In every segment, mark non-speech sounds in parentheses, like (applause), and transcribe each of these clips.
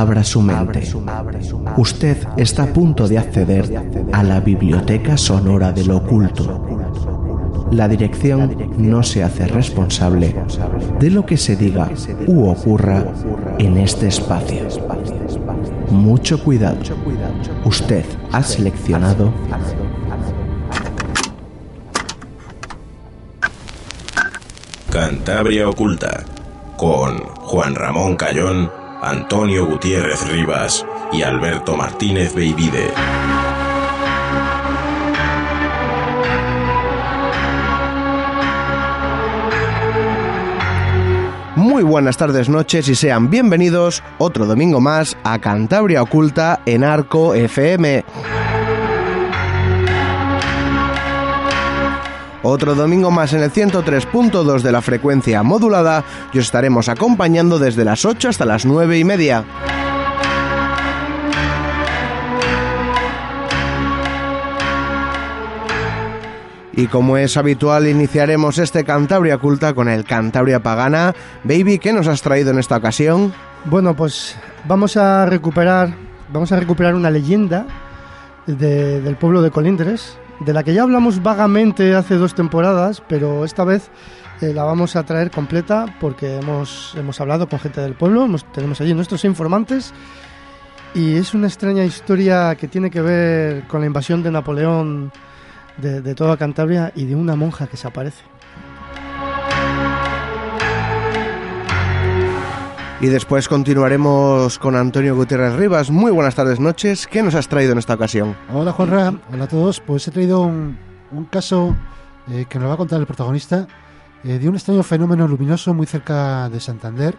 abra su mente. Usted está a punto de acceder a la biblioteca sonora de lo oculto. La dirección no se hace responsable de lo que se diga u ocurra en este espacio. Mucho cuidado. Usted ha seleccionado Cantabria Oculta con Juan Ramón Cayón, Antonio Gutiérrez Rivas y Alberto Martínez Beivide. Muy buenas tardes, noches y sean bienvenidos otro domingo más a Cantabria Oculta en Arco FM. Otro domingo más en el 103.2 de la frecuencia modulada y os estaremos acompañando desde las 8 hasta las 9 y media. Y como es habitual, iniciaremos este Cantabria Culta con el Cantabria Pagana. Baby, ¿qué nos has traído en esta ocasión? Bueno, pues vamos a recuperar, vamos a recuperar una leyenda de- del pueblo de Colindres, de la que ya hablamos vagamente hace dos temporadas, pero esta vez eh, la vamos a traer completa porque hemos, hemos hablado con gente del pueblo, tenemos allí nuestros informantes y es una extraña historia que tiene que ver con la invasión de Napoleón de, de toda Cantabria y de una monja que se aparece. Y después continuaremos con Antonio Gutiérrez Rivas. Muy buenas tardes, noches. ¿Qué nos has traído en esta ocasión? Hola Juanra, hola a todos. Pues he traído un, caso eh, que nos va a contar el protagonista eh, de un extraño fenómeno luminoso muy cerca de Santander,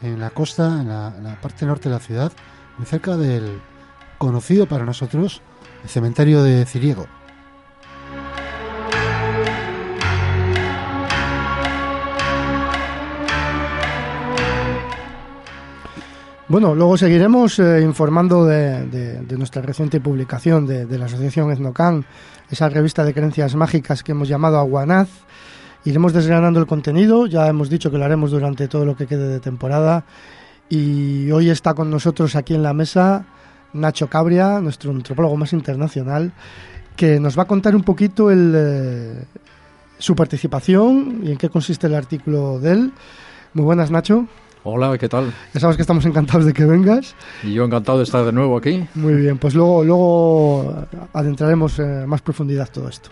en la costa, en la, en la parte norte de la ciudad, muy cerca del conocido para nosotros el cementerio de Ciriego. Bueno, luego seguiremos eh, informando de, de- de nuestra reciente publicación de, de la Asociación Etnocan, esa revista de creencias mágicas que hemos llamado Aguanaz. Iremos desgranando el contenido, ya hemos dicho que lo haremos durante todo lo que quede de temporada. Y hoy está con nosotros aquí en la mesa Nacho Cabria, nuestro antropólogo más internacional, que nos va a contar un poquito el, eh, su participación y en qué consiste el artículo de él. Muy buenas, Nacho. Hola, ¿qué tal? Ya sabes que estamos encantados de que vengas. Y yo encantado de estar de nuevo aquí. Muy bien, pues luego, luego adentraremos en más profundidad todo esto.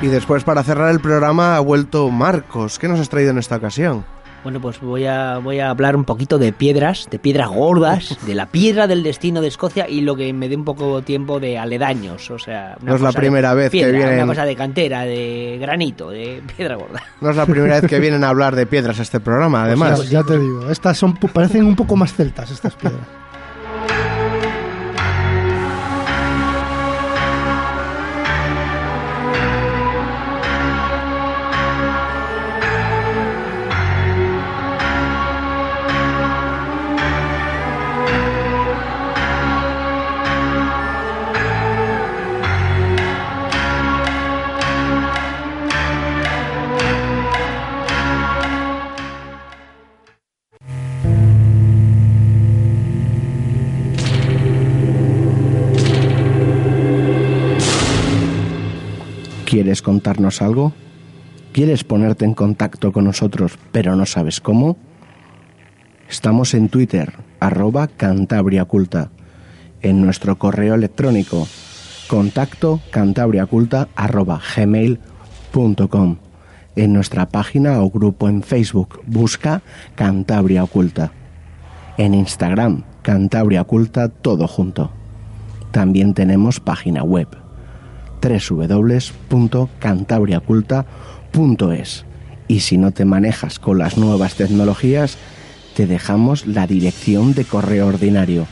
Y después, para cerrar el programa, ha vuelto Marcos. ¿Qué nos has traído en esta ocasión? Bueno, pues voy a, voy a hablar un poquito de piedras, de piedras gordas, (laughs) de la piedra del destino de Escocia y lo que me dé un poco tiempo de aledaños. O sea, una No es la primera vez que vienen- Una cosa de cantera, de granito, de piedra gorda. No es la primera vez que vienen a hablar de piedras a este programa, además. Pues ya, ya te digo, estas son parecen un poco más celtas estas piedras. ¿Quieres contarnos algo? ¿Quieres ponerte en contacto con nosotros, pero no sabes cómo? Estamos en Twitter, arroba cantabriaculta, en nuestro correo electrónico, contacto cantabriaculta arroba gmail.com, en nuestra página o grupo en Facebook, busca Cantabria Oculta, en Instagram, Cantabria Oculta, todo junto. También tenemos página web www.cantabriaculta.es. Y si no te manejas con las nuevas tecnologías, te dejamos la dirección de correo ordinario.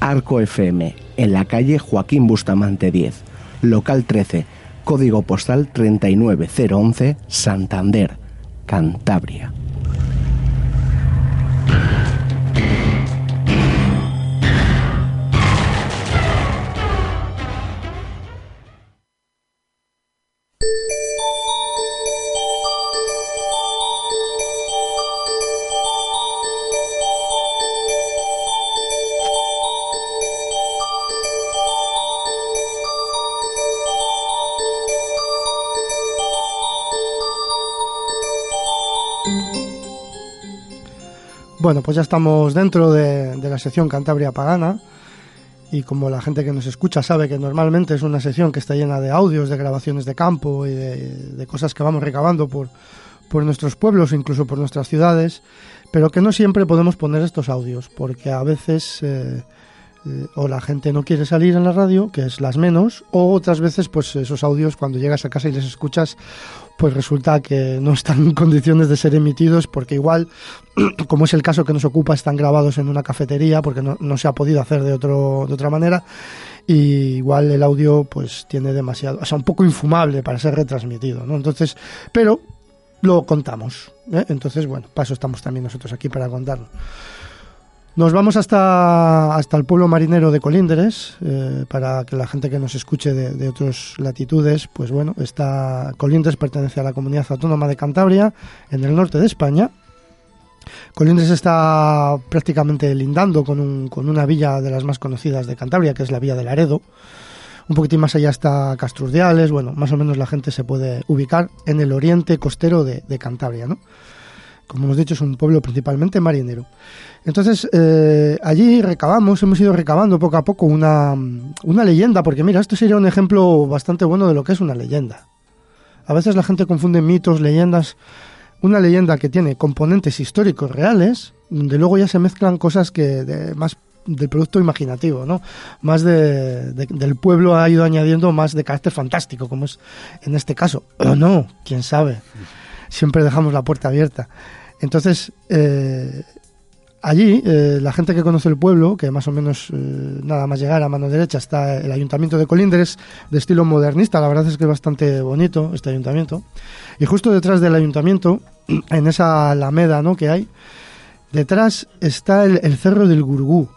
Arco FM, en la calle Joaquín Bustamante 10, local 13, código postal 39011, Santander, Cantabria. Bueno, pues ya estamos dentro de, la sección Cantabria Pagana. Y como la gente que nos escucha sabe que normalmente es una sección que está llena de audios, de grabaciones de campo y de, de cosas que vamos recabando por, por nuestros pueblos, incluso por nuestras ciudades, pero que no siempre podemos poner estos audios, porque a veces eh, eh, o la gente no quiere salir en la radio, que es las menos, o otras veces pues esos audios cuando llegas a casa y les escuchas, pues resulta que no están en condiciones de ser emitidos porque igual, (clears throat) como es el caso que nos ocupa, están grabados en una cafetería porque no, se ha podido hacer de, otro, de otra manera y igual el audio pues tiene demasiado, o sea, un poco infumable para ser retransmitido, ¿no? Entonces, pero lo contamos, ¿eh? entonces bueno, para eso estamos también nosotros aquí para contarlo. Nos vamos hasta, hasta el pueblo marinero de Colíndres, eh, para que la gente que nos escuche de, de otras latitudes, pues bueno, está, Colíndres pertenece a la comunidad autónoma de Cantabria, en el norte de España. Colíndres está prácticamente lindando con, un, con una villa de las más conocidas de Cantabria, que es la Villa del Aredo. Un poquitín más allá está Castrurdiales, bueno, más o menos la gente se puede ubicar en el oriente costero de, de Cantabria, ¿no? Como hemos dicho, es un pueblo principalmente marinero. Entonces, eh, allí recabamos, hemos ido recabando poco a poco una, una leyenda, porque mira, esto sería un ejemplo bastante bueno de lo que es una leyenda. A veces la gente confunde mitos, leyendas. Una leyenda que tiene componentes históricos reales, donde luego ya se mezclan cosas que de, más del producto imaginativo, ¿no? Más de, de, del pueblo ha ido añadiendo más de carácter fantástico, como es en este caso. O no, quién sabe. Siempre dejamos la puerta abierta. Entonces, eh, allí, eh, la gente que conoce el pueblo, que más o menos eh, nada más llegar a mano derecha está el ayuntamiento de Colindres, de estilo modernista, la verdad es que es bastante bonito este ayuntamiento. Y justo detrás del ayuntamiento, (clears throat) en esa alameda ¿no? que hay, detrás está el, Cerro del Gurgú,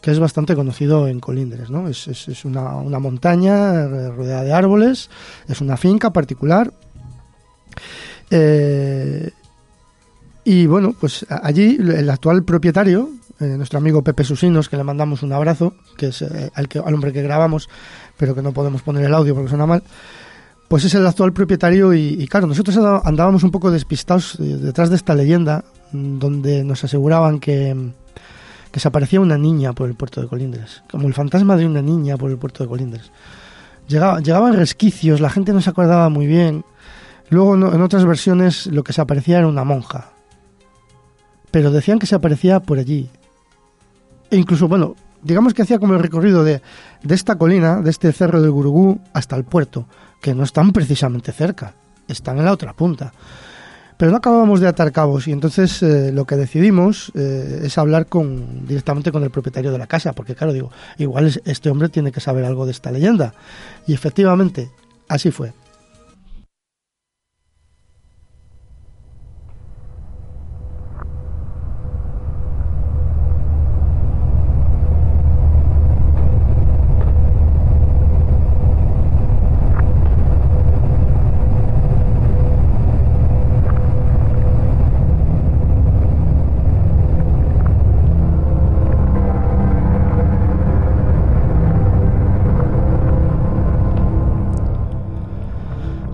que es bastante conocido en Colindres, ¿no? Es, una, montaña rodeada de árboles, es una finca particular. Y bueno, pues allí el actual propietario, eh, nuestro amigo Pepe Susinos, que le mandamos un abrazo, que es eh, al, que, al hombre que grabamos, pero que no podemos poner el audio porque suena mal, pues es el actual propietario y, claro, nosotros andábamos un poco despistados detrás de esta leyenda, donde nos aseguraban que que se aparecía una niña por el puerto de Colindres, como el fantasma de una niña por el puerto de Colindres. Llegaba, llegaban resquicios, la gente no se acordaba muy bien. Luego en otras versiones lo que se aparecía era una monja. Pero decían que se aparecía por allí. E incluso, bueno, digamos que hacía como el recorrido de, de esta colina, de este cerro del Gurugú, hasta el puerto, que no están precisamente cerca, están en la otra punta pero no acabábamos de atar cabos y entonces eh, lo que decidimos eh, es hablar con directamente con el propietario de la casa, porque claro, digo, igual es, este hombre tiene que saber algo de esta leyenda. Y efectivamente, así fue.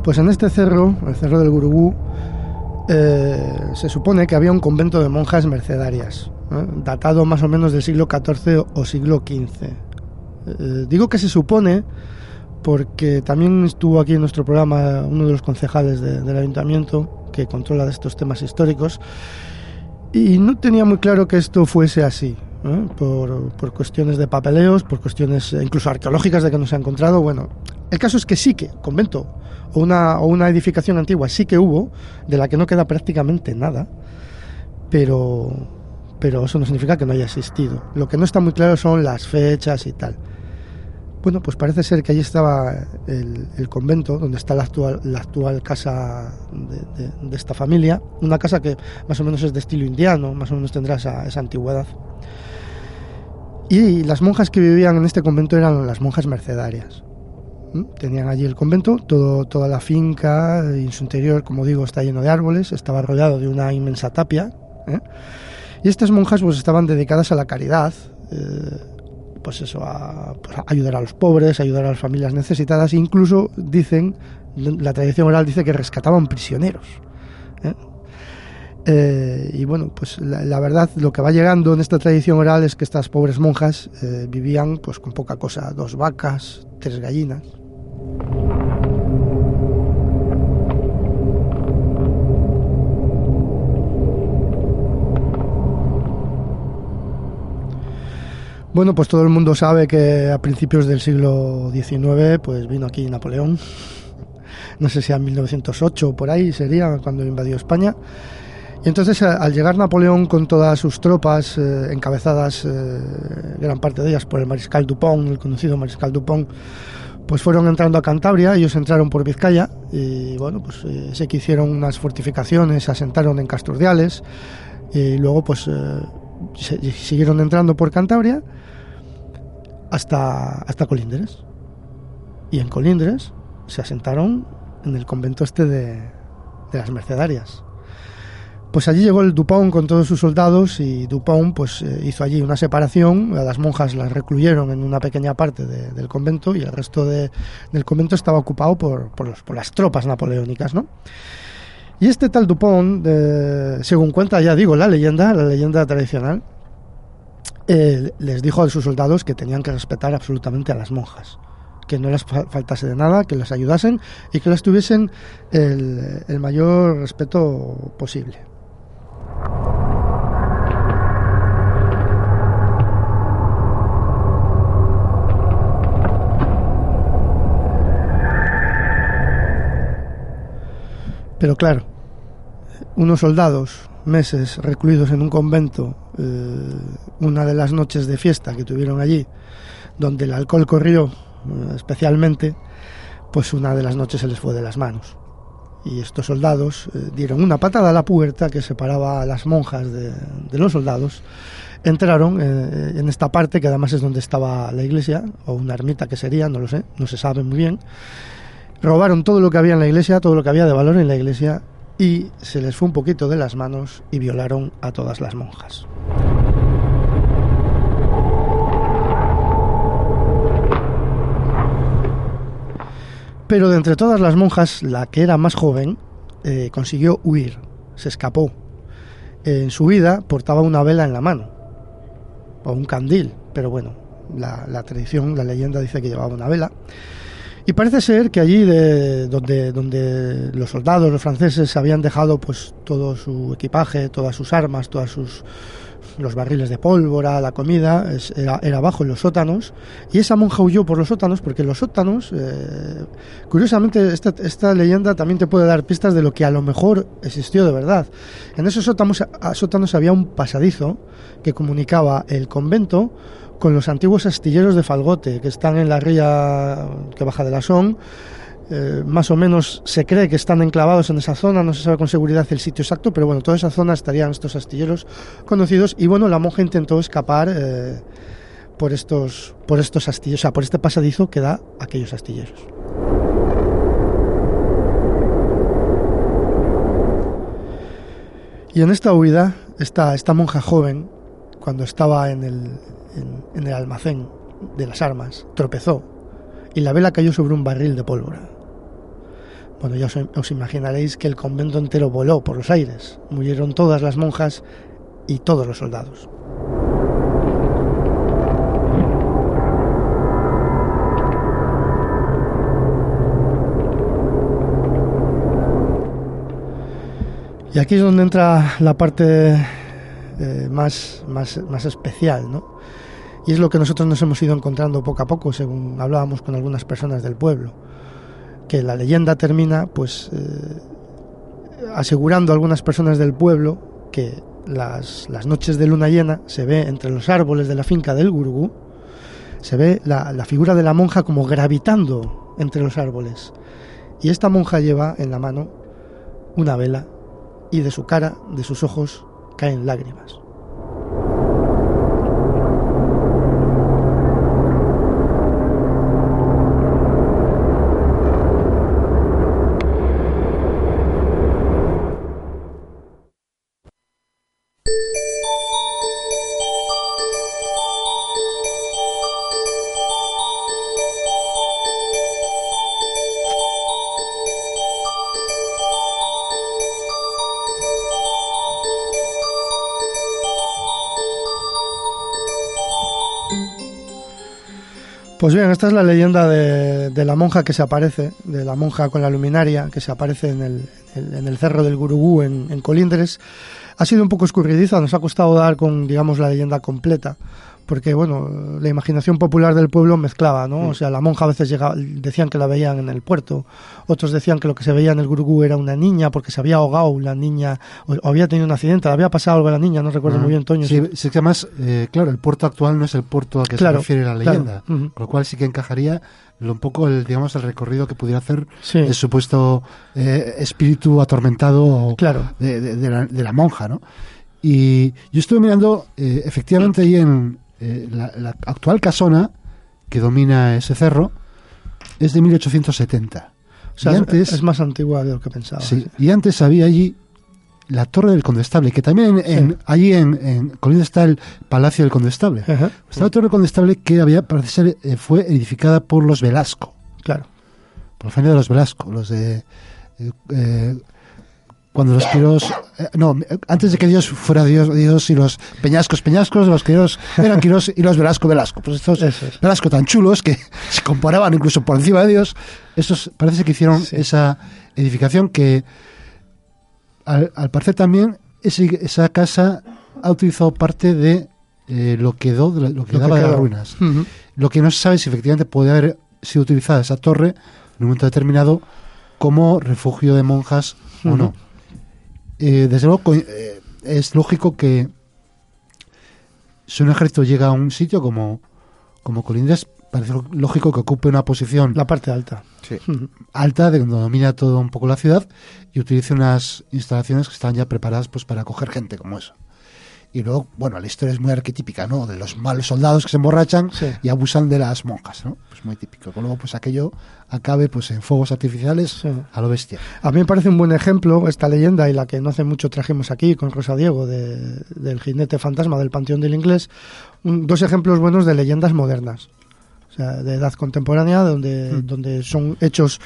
Pues en este cerro, el cerro del Gurugú, eh, se supone que había un convento de monjas mercedarias, ¿eh? datado más o menos del siglo XIV o siglo XV. Eh, digo que se supone porque también estuvo aquí en nuestro programa uno de los concejales de, del ayuntamiento que controla de estos temas históricos y no tenía muy claro que esto fuese así. Por, por, cuestiones de papeleos, por cuestiones incluso arqueológicas de que no se ha encontrado. Bueno, el caso es que sí que convento o una, o una edificación antigua sí que hubo, de la que no queda prácticamente nada, pero, pero eso no significa que no haya existido. Lo que no está muy claro son las fechas y tal. Bueno, pues parece ser que allí estaba el, convento, donde está la actual, la actual casa de, esta familia, una casa que más o menos es de estilo indiano, más o menos tendrá esa, esa antigüedad. Y las monjas que vivían en este convento eran las monjas mercedarias. Tenían allí el convento, todo, toda la finca y en su interior, como digo, está lleno de árboles, estaba rodeado de una inmensa tapia. ¿eh? Y estas monjas pues estaban dedicadas a la caridad, eh, pues eso, a, pues a, ayudar a los pobres, ayudar a las familias necesitadas, e incluso dicen, la tradición oral dice que rescataban prisioneros. ¿eh? Eh, y bueno, pues la, la verdad, lo que va llegando en esta tradición oral es que estas pobres monjas eh, vivían pues con poca cosa, dos vacas, tres gallinas. Bueno, pues todo el mundo sabe que a principios del siglo XIX pues vino aquí Napoleón. No sé si a 1908 o por ahí sería cuando invadió España. Y entonces al llegar Napoleón con todas sus tropas eh, encabezadas, eh, gran parte de ellas por el mariscal Dupont, el conocido mariscal Dupont, pues fueron entrando a Cantabria, ellos entraron por Vizcaya y bueno, pues eh, que hicieron unas fortificaciones, se asentaron en Casturdiales y luego pues eh, se- siguieron entrando por Cantabria hasta, hasta Colindres. Y en Colindres se asentaron en el convento este de, de las Mercedarias. Pues allí llegó el Dupont con todos sus soldados y Dupont pues eh, hizo allí una separación, las monjas las recluyeron en una pequeña parte de- del convento y el resto de- del convento estaba ocupado por, las tropas napoleónicas, ¿no? Y este tal Dupont, eh, según cuenta, ya digo, la leyenda, la leyenda tradicional, eh, les dijo a sus soldados que tenían que respetar absolutamente a las monjas, que no les fa- faltase de nada, que las ayudasen y que las tuviesen el, el mayor respeto posible. Pero claro, unos soldados, meses recluidos en un convento, eh, una de las noches de fiesta que tuvieron allí, donde el alcohol corrió eh, especialmente, pues una de las noches se les fue de las manos. Y estos soldados eh, dieron una patada a la puerta que separaba a las monjas de, los soldados. Entraron eh, en esta parte, que además es donde estaba la iglesia, o una ermita que sería, no lo sé, no se sabe muy bien. Robaron todo lo que había en la iglesia, todo lo que había de valor en la iglesia, y se les fue un poquito de las manos y violaron a todas las monjas. Pero de entre todas las monjas, la que era más joven eh, consiguió huir, se escapó. En su vida portaba una vela en la mano, o un candil, pero bueno, la, la tradición, la leyenda dice que llevaba una vela. Y parece ser que allí de donde, donde los soldados, los franceses, habían dejado pues todo su equipaje, todas sus armas, todas sus los barriles de pólvora, la comida, era, era abajo en los sótanos, y esa monja huyó por los sótanos, porque los sótanos, eh, curiosamente, esta, leyenda también te puede dar pistas de lo que a lo mejor existió de verdad. En esos sótanos, sótanos había un pasadizo que comunicaba el convento con los antiguos astilleros de Falgote, que están en la ría que baja de la Son. Eh, más o menos se cree que están enclavados en esa zona, no se sabe con seguridad el sitio exacto, pero bueno, toda esa zona estarían estos astilleros conocidos y bueno, la monja intentó escapar eh, por estos por estos astilleros, o sea, por este pasadizo que da a aquellos astilleros. Y en esta huida, esta, esta monja joven, cuando estaba en el, en, en el almacén de las armas, tropezó y la vela cayó sobre un barril de pólvora. Bueno, ya os, imaginaréis que el convento entero voló por los aires. Murieron todas las monjas y todos los soldados. Y aquí es donde entra la parte eh, más, más, más especial, ¿no? Y es lo que nosotros nos hemos ido encontrando poco a poco, según hablábamos con algunas personas del pueblo. Que la leyenda termina, pues, eh, asegurando a algunas personas del pueblo que las, las noches de luna llena se ve entre los árboles de la finca del Gurugú, se ve la, la figura de la monja como gravitando entre los árboles. Y esta monja lleva en la mano una vela y de su cara, de sus ojos, caen lágrimas. Pues bien, esta es la leyenda de, la monja que se aparece, de la monja con la luminaria que se aparece en el, en el cerro del Gurugú en Colindres. Ha sido un poco escurridiza, nos ha costado dar con, digamos, la leyenda completa porque bueno, la imaginación popular del pueblo mezclaba, ¿no? O sea, la monja a veces llegaba, decían que la veían en el puerto, otros decían que lo que se veía en el gurugú era una niña porque se había ahogado la niña, o, o había tenido un accidente, le había pasado algo a la niña, no recuerdo Ah, muy bien, Toño. Sí, sí que además, eh, claro, el puerto actual no es el puerto a que Claro, se refiere la claro, leyenda, con lo cual sí que encajaría lo- un poco el, digamos, el recorrido que pudiera hacer Sí. el supuesto eh, espíritu atormentado Claro. de, de- de la, de la monja, ¿no? Y yo estuve mirando, eh, efectivamente, ahí en eh, la, la actual casona que domina ese cerro es de 1870. O sea, y es- antes, es más antigua de lo que pensaba. sí, sí. y antes había allí la Torre del Condestable, que también en, Sí. allí en, en Colina está el Palacio del Condestable. Ajá, Está la Torre del Condestable que había, parece ser, eh, fue edificada por los Velasco, Claro. por la familia de los Velasco, los de... eh, eh, cuando los Quirós... eh, no, antes de que Dios fuera Dios, Dios y los Peñascos Peñascos, los Quirós eran Quirós y los Velasco Velasco. Pues estos es. Velasco tan chulos que (laughs) se comparaban incluso por encima de Dios, estos parece que hicieron Sí. esa edificación que al, al parecer también ese- esa casa ha utilizado parte de eh, lo que lo, lo que Lo que daba de las ruinas. Lo que no se sabe es si efectivamente puede haber sido utilizada esa torre en un momento determinado como refugio de monjas o no. Eh, desde luego eh, es lógico que si un ejército llega a un sitio como, como Colindres, parece lógico que ocupe una posición La parte alta. Sí. (laughs) Alta de donde domina todo un poco la ciudad y utilice unas instalaciones que están ya preparadas pues para acoger gente como eso. Y luego, bueno, la historia es muy arquetípica, ¿no? De los malos soldados que se emborrachan Sí. y abusan de las monjas, ¿no? Pues muy típico. Luego, pues aquello acabe pues en fuegos artificiales Sí. a lo bestia. A mí me parece un buen ejemplo esta leyenda y la que no hace mucho trajimos aquí con Rosa Diego de- del jinete fantasma del Panteón del Inglés. un- dos ejemplos buenos de leyendas modernas. Sea, de edad contemporánea, donde, Mm. donde son hechos,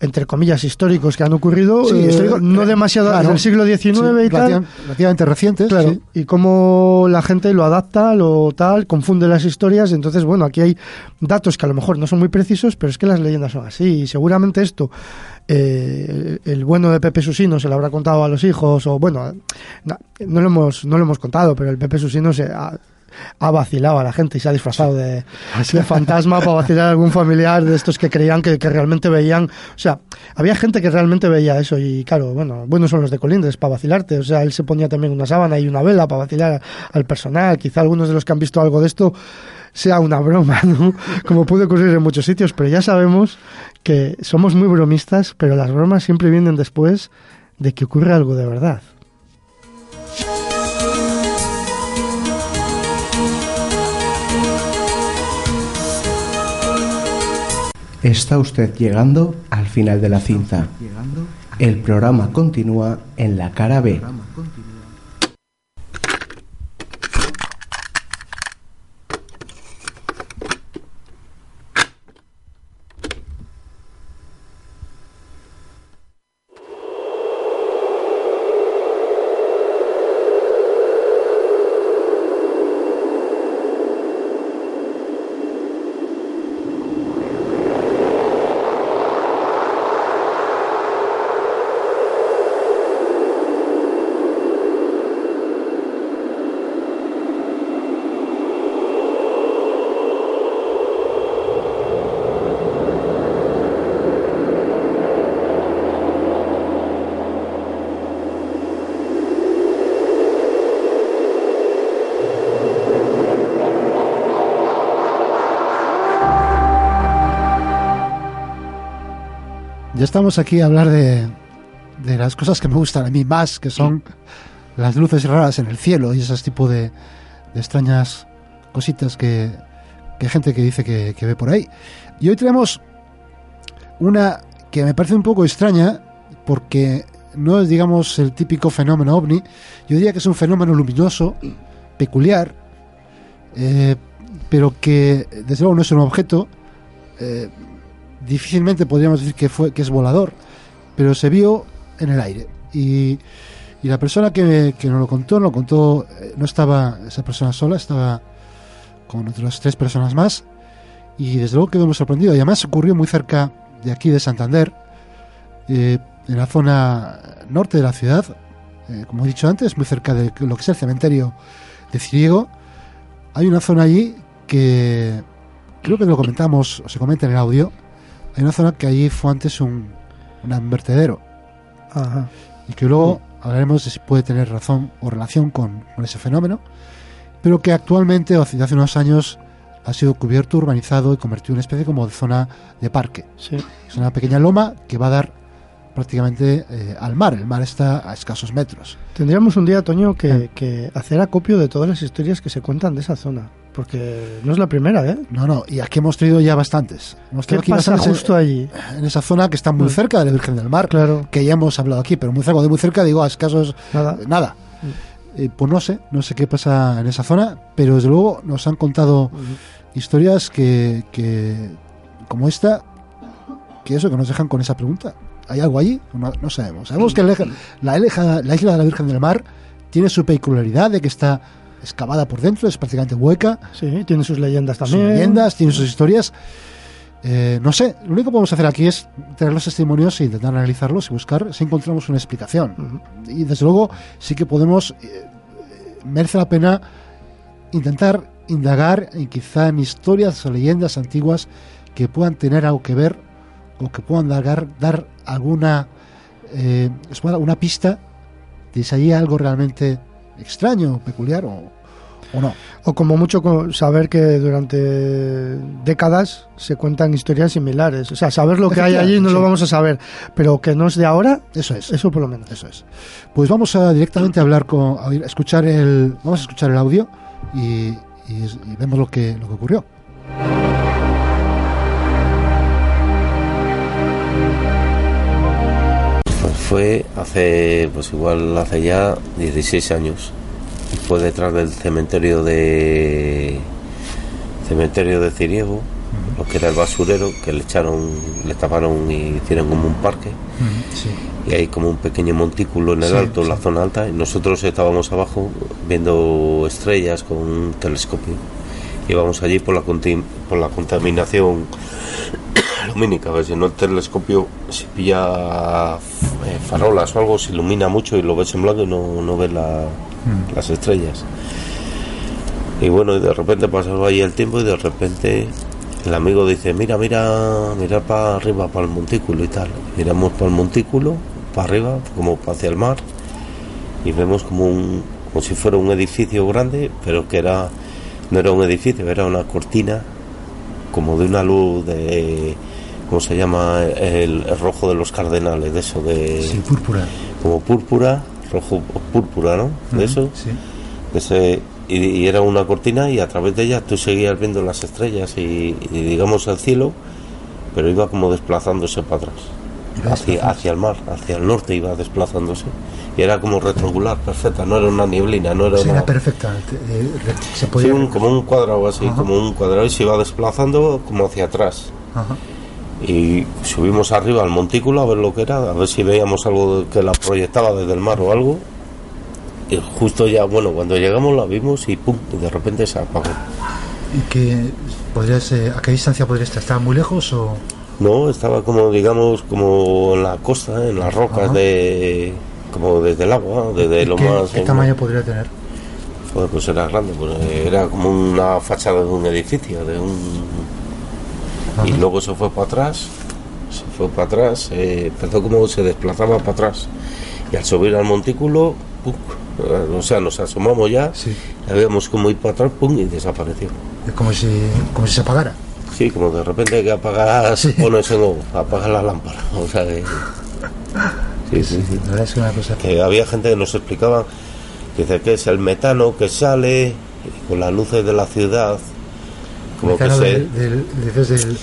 entre comillas, históricos que han ocurrido, Sí, eh, histórico, no eh, demasiado claro. del siglo XIX Sí, y tal. relativa- relativamente recientes. Claro, sí. y cómo la gente lo adapta, lo tal, confunde las historias. Entonces, bueno, aquí hay datos que a lo mejor no son muy precisos, pero es que las leyendas son así. Y seguramente esto, eh, el bueno de Pepe Susino se lo habrá contado a los hijos, o bueno, no, no lo, hemos, no lo hemos contado, pero el Pepe Susino se ha, ha vacilado a la gente y se ha disfrazado de, de fantasma para vacilar a algún familiar de estos que creían que, que realmente veían. O sea, había gente que realmente veía eso y claro, bueno, buenos son los de Colindres para vacilarte. O sea, él se ponía también una sábana y una vela para vacilar al personal. Quizá algunos de los que han visto algo de esto sea una broma, ¿no? Como puede ocurrir en muchos sitios, pero ya sabemos que somos muy bromistas, pero las bromas siempre vienen después de que ocurre algo de verdad. Está usted llegando al final de la cinta. El programa continúa en la cara B. Ya estamos aquí a hablar de, de las cosas que me gustan a mí más, que son las luces raras en el cielo y ese tipo de, de extrañas cositas que, que gente que dice que, que ve por ahí. Y hoy tenemos una que me parece un poco extraña porque no es, digamos, el típico fenómeno ovni. Yo diría que es un fenómeno luminoso, peculiar, eh, pero que desde luego no es un objeto. eh, difícilmente podríamos decir que fue que es volador, pero se vio en el aire. Y, y la persona que, que nos lo contó, nos contó, eh, no estaba esa persona sola, estaba con otras tres personas más. y desde luego quedó muy sorprendido. Y además ocurrió muy cerca de aquí de Santander, eh, en la zona norte de la ciudad, eh, como he dicho antes, muy cerca de lo que es el cementerio de Ciriego. Hay una zona allí que creo que lo comentamos, o se comenta en el audio. Hay una zona que allí fue antes un, un vertedero Ajá. y que luego hablaremos de si puede tener razón o relación con, con ese fenómeno, pero que actualmente, o hace unos años, ha sido cubierto, urbanizado y convertido en una especie como de zona de parque. Sí. Es una pequeña loma que va a dar prácticamente eh, al mar. El mar está a escasos metros. Tendríamos un día, Toño, que, que hacer acopio de todas las historias que se cuentan de esa zona. Porque no es la primera, ¿eh? No, no, y aquí hemos traído ya bastantes. Hemos ¿Qué aquí pasa bastantes justo allí? en, esa zona que está muy Mm. cerca de la Virgen del Mar, Claro, que ya hemos hablado aquí, pero muy cerca, de muy cerca digo a escasos nada. eh, nada. Eh, pues no sé, no sé qué pasa en esa zona, pero desde luego nos han contado historias que, que como esta, que eso, que nos dejan con esa pregunta. ¿Hay algo allí? No, no sabemos. Sabemos que la, la isla de la Virgen del Mar tiene su peculiaridad de que está excavada por dentro, es prácticamente hueca, Sí, tiene sus leyendas sus también. leyendas, tiene sus historias. Eh, no sé, lo único que podemos hacer aquí es tener los testimonios e intentar analizarlos y buscar si encontramos una explicación. Y desde luego sí que podemos, eh, merece la pena intentar indagar en quizá en historias o leyendas antiguas que puedan tener algo que ver o que puedan dar, dar alguna eh, una pista de si hay algo realmente extraño, peculiar o, o no. O como mucho saber que durante décadas se cuentan historias similares. O sea, saber lo que hay allí no lo vamos a saber, pero que no es de ahora, Eso es. eso por lo menos. Eso es. Pues vamos a directamente a hablar con, a escuchar el, vamos a escuchar el audio y, y- y vemos lo que, lo que ocurrió. Fue hace, pues igual hace ya 16 años. Fue detrás del cementerio de cementerio de Ciriego, lo que era el basurero, que le echaron, le taparon y hicieron como un parque. Sí. Y hay como un pequeño montículo en el Sí, alto, en la zona alta, y nosotros estábamos abajo viendo estrellas con un telescopio. Íbamos allí por la, por la contaminación (coughs) lumínica, a ver si no el telescopio si pilla eh, farolas o algo, se ilumina mucho y lo ves en blanco y no, no ves la- las estrellas. Y bueno, y de repente pasaba ahí el tiempo y de repente el amigo dice, mira, mira, mira para arriba, para el montículo y tal. Miramos para el montículo, para arriba, como hacia el mar, y vemos como un, como si fuera un edificio grande, pero que era, no era un edificio, era una cortina, como de una luz de, ¿cómo se llama? El, el rojo de los cardenales, de eso, de, Sí, púrpura. como púrpura, rojo púrpura, ¿no? De eso Sí. de ese- y, y era una cortina y a través de ella tú seguías viendo las estrellas y, y digamos el cielo, pero iba como desplazándose para atrás, hacia, hacia el mar, hacia el norte iba desplazándose. Y era como rectangular, perfecta, no era una nieblina, no era Sí, una... era perfecta. eh, se Sí, podía... un- como un cuadrado así, Ajá. como un cuadrado y se iba desplazando como hacia atrás. Ajá. Y subimos arriba al montículo a ver lo que era, a ver si veíamos algo que la proyectaba desde el mar o algo. Y justo ya, bueno, cuando llegamos la vimos y pum, y de repente se apagó. ¿Y que podrías, eh, a qué distancia podría estar? ¿Estaba muy lejos o...? No, estaba como, digamos, como en la costa, en las rocas Ajá. de... como desde el agua, desde ¿Y lo qué, más... qué tamaño podría tener? Joder, pues era grande, pues era como una fachada de un edificio, de un... Y luego se fue para atrás, se fue para atrás, eh, empezó como se desplazaba para atrás. Y al subir al montículo, ¡pum! O sea, nos asomamos ya, Sí. veíamos como ir para atrás, pum, y desapareció. Es como si, como si se apagara. Sí, como de repente que apagas, Sí. pones en off, apagas la lámpara. O sea que... Sí, sí, sí. La verdad es que una cosa... Que había gente que nos explicaba, que dice que es el metano que sale con las luces de la ciudad, como que se... del, del, dices del-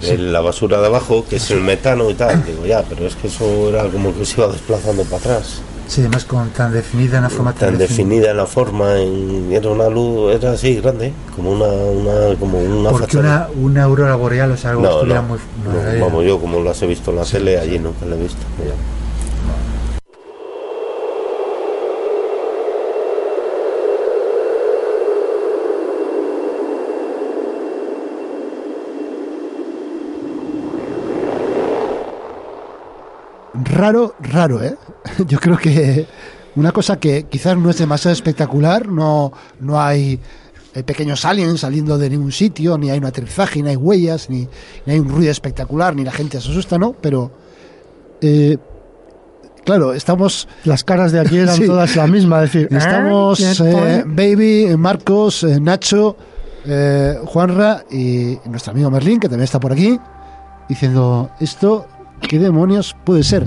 de la basura de abajo, que es el metano y tal. Digo, ya, pero es que eso era como que se iba desplazando para atrás. Sí, además con tan definida una forma Tan definida. en la forma, en- era una luz, era así, grande, como una, una, como una Porque una, una aurora boreal, o sea, algo No, no, muy... no, vamos, yo como las he visto en la tele, allí nunca la he visto. Raro, raro, ¿eh? (laughs) Yo creo que una cosa que quizás no es demasiado espectacular, no, no hay pequeños aliens saliendo de ningún sitio, ni hay un aterrizaje, ni hay huellas, ni, ni hay un ruido espectacular, ni la gente se asusta, ¿no? Pero, eh, claro, estamos... Las caras de aquí eran (laughs) Sí. todas la misma, es decir. (laughs) Estamos ¿Quién eh? Baby, Marcos, eh, Nacho, eh, Juanra y nuestro amigo Merlín, que también está por aquí, diciendo, ¿esto qué demonios puede ser?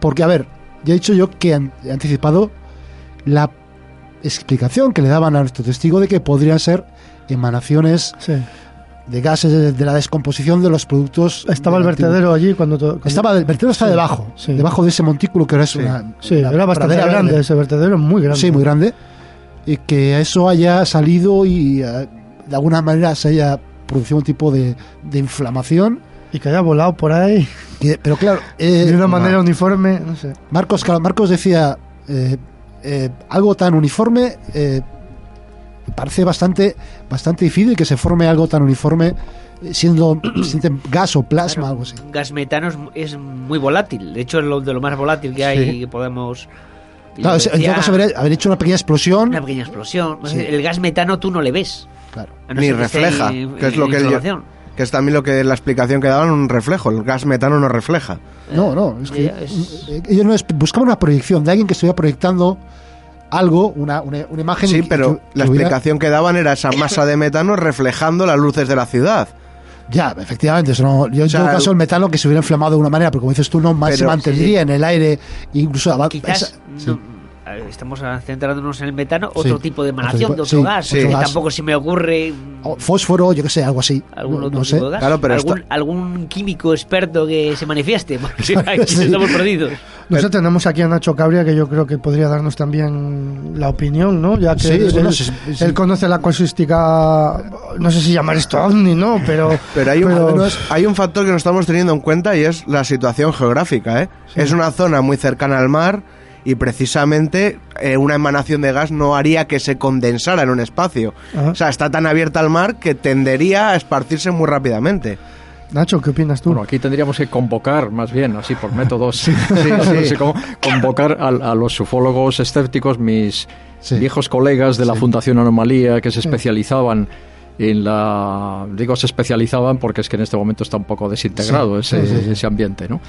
Porque, a ver, ya he dicho yo que han he anticipado la explicación que le daban a nuestro testigo de que podrían ser emanaciones Sí. de gases de, de la descomposición de los productos. Estaba el antiguo- vertedero allí cuando... cuando- Estaba, el vertedero está Sí, debajo, sí. debajo de ese montículo que ahora es una, Sí, una era bastante grande, ese vertedero muy grande. Sí, muy grande. Y que eso haya salido y eh, de alguna manera se haya producido un tipo de, de inflamación. Y que haya volado por ahí que- pero claro, eh, de una manera uniforme, no sé. Marcos, claro, Marcos decía eh, eh, algo tan uniforme. eh, parece bastante bastante difícil que se forme algo tan uniforme siendo siente gas o plasma, Claro, algo así. gas metano es, es muy volátil. De hecho, es lo, de lo más volátil que hay Sí. que podemos. Claro, en todo caso, haber, haber hecho una pequeña explosión. una pequeña explosión. Sí. El gas metano tú no le ves. Claro. a no Ni que refleja, en- que es lo que. Que es también lo que la explicación que daban, un reflejo. El gas metano no refleja. No, no, es que es- eh, ellos no es- buscaban una proyección de alguien que estuviera proyectando algo, una, una, una imagen. Sí, que- pero que- la que hubiera- explicación que daban era esa masa de metano reflejando las luces de la ciudad. Ya, efectivamente. Eso no, yo en sea, todo caso el metano que se hubiera inflamado de una manera, porque como dices tú, no más se mantendría en el aire, incluso Quizás esa- no- estamos centrándonos en el metano, otro Sí, tipo de emanación tipo- de otro sí, gas. otro que gas. tampoco se me ocurre o fósforo, yo qué sé, algo así. algún no, otro no sé. tipo de gas. Claro, pero ¿Algún, esto- algún químico experto que se manifieste. (laughs) Porque Sí. estamos perdidos. Nosotros tenemos aquí a Nacho Cabria, que yo creo que podría darnos también la opinión, ¿no? Ya que Sí, él, bueno, él- sí, sí. él conoce la casuística, no sé si llamar esto ovni, ¿no? Pero, Pero hay un, pero- hay un factor que no estamos teniendo en cuenta y es la situación geográfica. ¿eh? Es una zona muy cercana al mar y precisamente eh, una emanación de gas no haría que se condensara en un espacio. Ajá. O sea, está tan abierta al mar que tendería a esparcirse muy rápidamente. Nacho, ¿qué opinas tú? Bueno, aquí tendríamos que convocar, más bien, así por métodos, (laughs) (laughs) sí. sé cómo, convocar a, a los ufólogos escépticos, mis Sí. viejos colegas de la Sí. Fundación Anomalía, que se especializaban en la... Digo, se especializaban porque es que en este momento está un poco desintegrado Sí, ese, sí, sí, sí. ese ambiente, ¿no?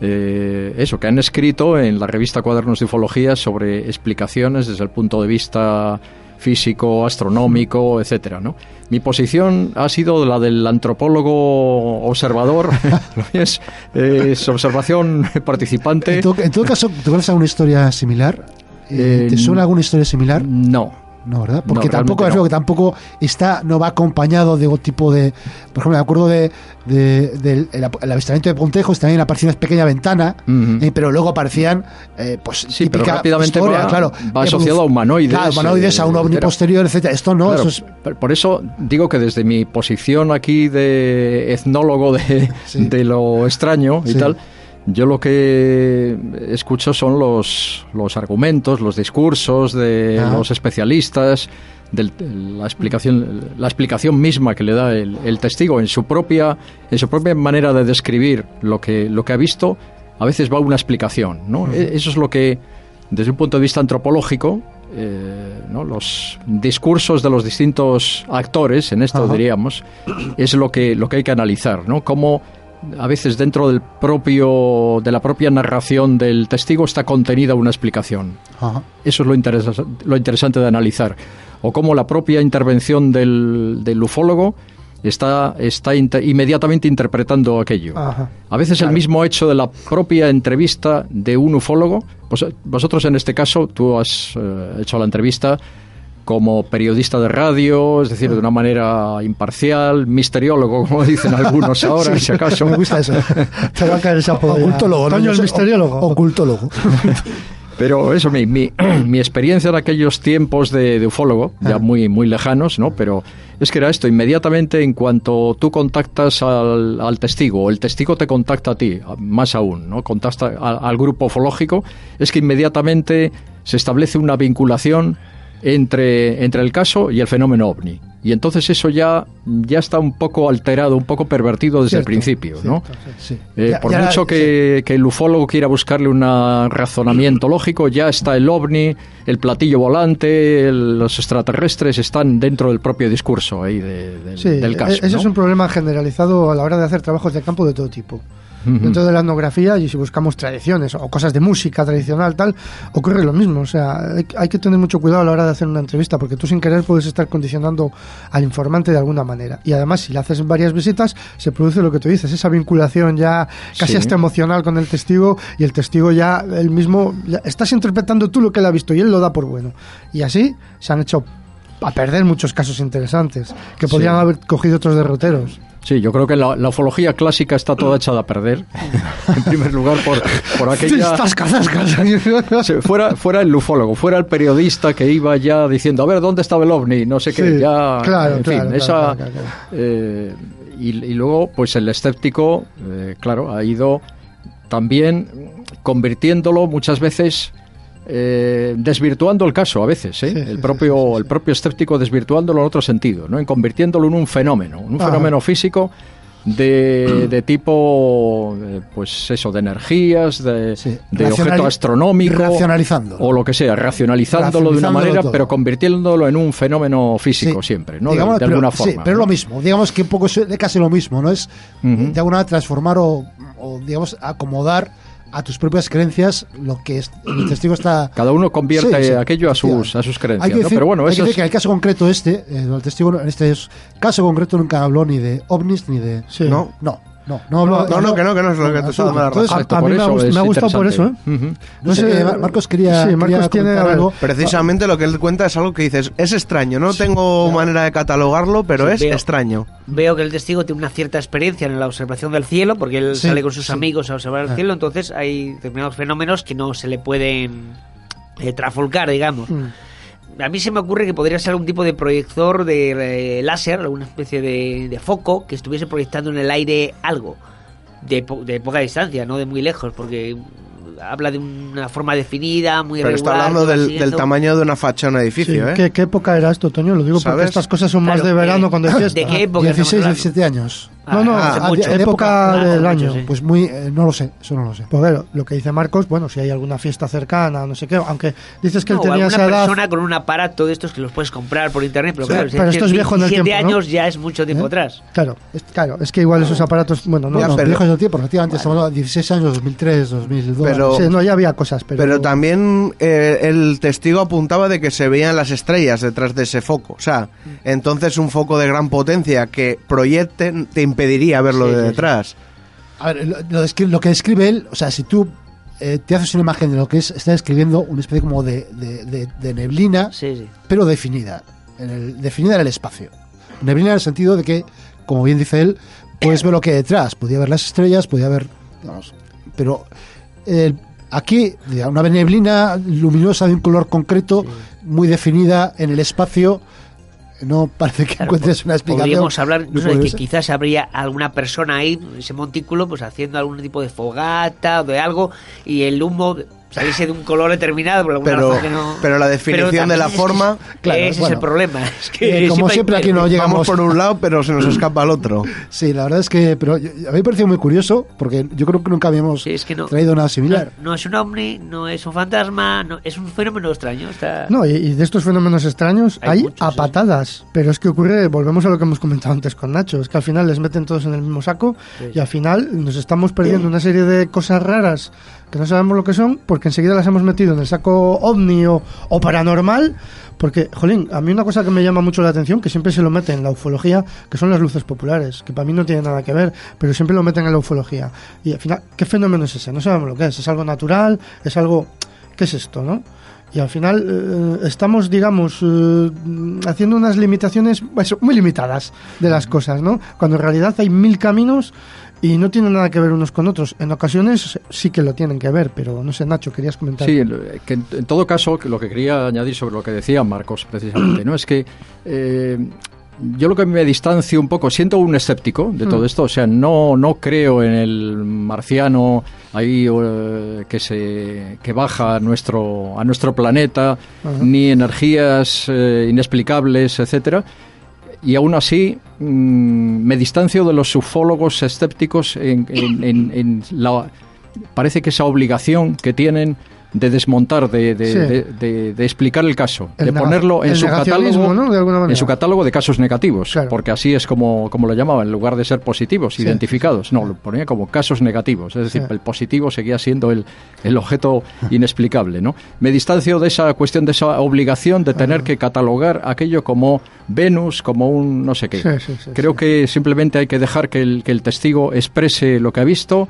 Eh, eso, que han escrito en la revista Cuadernos de Ufología sobre explicaciones desde el punto de vista físico, astronómico, etcétera, ¿no? Mi posición ha sido la del antropólogo observador, (laughs) es, es observación participante. En todo, en todo caso, ¿tú conoces alguna historia similar? Eh, ¿Te suena alguna historia similar? No, No, ¿verdad? Porque No, tampoco es lo no. que tampoco está, no va acompañado de otro tipo de. Por ejemplo, me acuerdo de, de- del el, el avistamiento de Pontejos, también aparecía una pequeña ventana, Ujú. eh, pero luego aparecían, eh, pues, Sí, pero rápidamente historia, va- claro, va asociado a humanoides, Claro, humanoides, a un eh, ovni posterior, etcétera. Esto no, Claro, eso es. por- por eso digo que desde mi posición aquí de etnólogo de, Sí. de lo extraño y Sí. tal, yo lo que escucho son los, los argumentos, los discursos de los especialistas, del- la explicación, la explicación misma que le da el, el testigo en su propia, en su propia manera de describir lo que, lo que ha visto, a veces va una explicación, ¿no? E- Eso es lo que, desde un punto de vista antropológico, eh, ¿no? los discursos de los distintos actores, en esto Ajá. diríamos, es lo que, lo que hay que analizar, ¿no? Cómo a veces dentro del propio, de la propia narración del testigo está contenida una explicación. Ajá. Eso es lo, interesa- lo interesante de analizar. O cómo la propia intervención del, del ufólogo está, está inte- inmediatamente interpretando aquello. Ajá. A veces el mismo hecho de la propia entrevista de un ufólogo, pues vosotros en este caso, tú has eh, hecho la entrevista como periodista de radio, es decir, de una manera imparcial, misteriólogo, como dicen algunos ahora, si acaso. Me gusta eso. Te va a caer ese apodo. ya. Ocultólogo, ¿no? Toño el misteriólogo. Ocultólogo. Pero eso, mi, mi, (clears throat) mi experiencia en aquellos tiempos de, de ufólogo, ya muy, muy lejanos, ¿no? Pero es que era esto, inmediatamente en cuanto tú contactas al, al testigo, o el testigo te contacta a ti, más aún, ¿no? Contacta al grupo ufológico, es que inmediatamente se establece una vinculación entre, entre el caso y el fenómeno ovni. Y entonces eso ya, ya está un poco alterado, un poco pervertido desde el Cierto, principio, ¿no? sí. Sí. Eh, Ya- por ya- mucho que, que el ufólogo quiera buscarle un razonamiento lógico, ya está el ovni, el platillo volante, el- los extraterrestres están dentro del propio discurso ahí de- del- Sí, del caso. e- ese ¿no? es un problema generalizado a la hora de hacer trabajos de campo de todo tipo. Dentro de la etnografía, y si buscamos tradiciones o cosas de música tradicional, tal, ocurre lo mismo. O sea, hay, hay que tener mucho cuidado a la hora de hacer una entrevista, porque tú sin querer puedes estar condicionando al informante de alguna manera. Y además, si le haces varias visitas, se produce lo que tú dices, esa vinculación ya casi Sí. hasta emocional con el testigo, y el testigo ya, él mismo, ya estás interpretando tú lo que él ha visto, y él lo da por bueno. Y así se han hecho a perder muchos casos interesantes, que podrían haber cogido otros derroteros. Sí, yo creo que la, la ufología clásica está toda echada a perder, (laughs) en primer lugar por, por (laughs) aquella... (laughs) Fuera, fuera el ufólogo, fuera el periodista que iba ya diciendo, a ver, ¿dónde estaba el ovni? No sé qué, Sí, ya... claro, en fin, claro, esa... claro, claro. eh, y, y luego, pues el escéptico, eh, claro, ha ido también convirtiéndolo muchas veces... eh, desvirtuando el caso a veces, ¿eh? Sí, el propio sí, el propio escéptico desvirtuándolo en otro sentido, ¿no? En convirtiéndolo en un fenómeno, un fenómeno físico de, de tipo, eh, pues eso, de energías, de, Sí. de Racionali- objeto astronómico, racionalizando. o lo que sea, racionalizándolo de una manera, todo. pero convirtiéndolo en un fenómeno físico Sí. siempre, ¿no? De- Digamos, de, pero- alguna sí, forma. pero lo mismo. Digamos que un poco es casi lo mismo, ¿no? Es de alguna manera transformar o, o, digamos, acomodar a tus propias creencias lo que es- el testigo está. Cada uno convierte Sí, sí, aquello a sus, a sus creencias, Hay que ¿no? decir, Pero bueno, hay que eso decir es- que en el caso concreto este, eh, el testigo en este caso concreto nunca habló ni de ovnis ni de. Sí. No. No, no, no habló. No, no, que no, que no es lo que te razón. Entonces, Exacto, a mí me ha gust- me ha gustado por eso. Ujú. no sé, Mar- Marcos quería. sí, Marcos quería tiene, a algo. Precisamente lo que él cuenta es algo que dices, es extraño, no tengo manera de catalogarlo, pero Sí, es veo. extraño. Veo que el testigo tiene una cierta experiencia en la observación del cielo, porque él Sí, sale con sus sí. amigos a observar el Ah. cielo, entonces hay determinados fenómenos que no se le pueden eh, trafolcar, digamos. Mm. A mí se me ocurre que podría ser algún tipo de proyector de eh, láser, alguna especie de, de foco que estuviese proyectando en el aire algo de, po- de poca distancia, no de muy lejos, porque habla de una forma definida, muy Pero está hablando del, tamaño de una facha de un Sí, edificio, ¿eh? ¿qué, qué época era esto, Toño? Lo digo porque ¿Sabes? estas cosas son más de verano eh, cuando fiesta. ¿De qué época? 16, estamos hablando? 17 años. No, no, hace a- mucho. de época Ah, del año. mucho, sí. Pues muy. eh, no lo sé, eso no lo sé. Pues claro, lo que dice Marcos, bueno, si hay alguna fiesta cercana, no sé qué, aunque dices que No, él tenía esa edad... persona con un aparato de estos que los puedes comprar por internet, pero Sí, claro, si pero tienes esto es viejo en el 17 tiempo, ¿no? años ya es mucho tiempo ¿Eh? atrás. Claro, es, claro, es que igual esos aparatos, bueno, no, No, Ya, no, pero- viejos del tiempo, relativamente, estamos hablando de 16 años, 2003, 2002. Pero- sí, no, ya había cosas, pero... Pero también eh, el testigo apuntaba de que se veían las estrellas detrás de ese foco. O sea, entonces un foco de gran potencia que proyecte te impediría verlo Sí, de sí, sí. detrás. A ver, lo, lo lo que describe él, o sea, si tú eh, te haces una imagen de lo que es, está describiendo una especie como de, de- de- de neblina, Sí, sí. pero definida, en el, definida en el espacio. Neblina en el sentido de que, como bien dice él, puedes ver lo que hay detrás, podía ver las estrellas, podía ver, digamos, pero eh, aquí una neblina luminosa de un color concreto, muy definida en el espacio. No parece que Claro, encuentres una explicación. Podríamos hablar incluso de que quizás habría alguna persona ahí, ese montículo, pues haciendo algún tipo de fogata o de algo, y el humo saliese de un color determinado, por alguna Pero, razón que no... pero la definición también de la es forma, Claro, ese es bueno. el problema. Es que Eh, como hay- siempre aquí no llegamos. vamos por un lado, pero se nos escapa el otro. Sí, la verdad es que, pero a mí me pareció muy curioso porque yo creo que nunca habíamos Sí, es que no. traído nada similar. No, no es un ovni, no es un fantasma, no, es un fenómeno extraño. Está... No, y, y de estos fenómenos extraños Hay hay, muchos, a sí. patadas, pero es que ocurre, volvemos a lo que hemos comentado antes con Nacho, es que al final les meten todos en el mismo saco Sí. y al final nos estamos perdiendo (clears throat) una serie de cosas raras que no sabemos lo que son porque enseguida las hemos metido en el saco ovni o, o paranormal, porque, jolín, a mí una cosa que me llama mucho la atención, que siempre se lo meten en la ufología, que son las luces populares, que para mí no tiene nada que ver, pero siempre lo meten en la ufología. Y al final, ¿qué fenómeno es ese? No sabemos lo que es, es algo natural, es algo... ¿Qué es esto, no? Y al final eh, estamos, digamos, eh, haciendo unas limitaciones pues, muy limitadas de las cosas, ¿no? Cuando en realidad hay mil caminos y no tienen nada que ver unos con otros. En ocasiones sí que lo tienen que ver, pero no sé, Nacho, querías comentar. Sí, el- que en, en todo caso, lo que quería añadir sobre lo que decía Marcos, precisamente, (clears throat) ¿no? Es que eh, yo lo que me distancio un poco, siento un escéptico de todo Mm. esto, o sea, no, no creo en el marciano ahí eh, que se que baja a nuestro a nuestro planeta, ni energías eh, inexplicables, etcétera. Y aún así mm, me distancio de los ufólogos escépticos en, en- la parece que esa obligación que tienen de desmontar, de, de- Sí. de- de- de explicar el caso, El de ponerlo en su catálogo, ¿no? En su catálogo de casos negativos, Claro. porque así es como, como lo llamaban, en lugar de ser positivos, Sí. identificados, no, lo ponía como casos negativos, es decir, Sí. el positivo seguía siendo el, el objeto (laughs) inexplicable, ¿no? Me distancio de esa cuestión, de esa obligación de tener que catalogar aquello como Venus, como un no sé qué. Creo que simplemente hay que dejar que el, que el testigo exprese lo que ha visto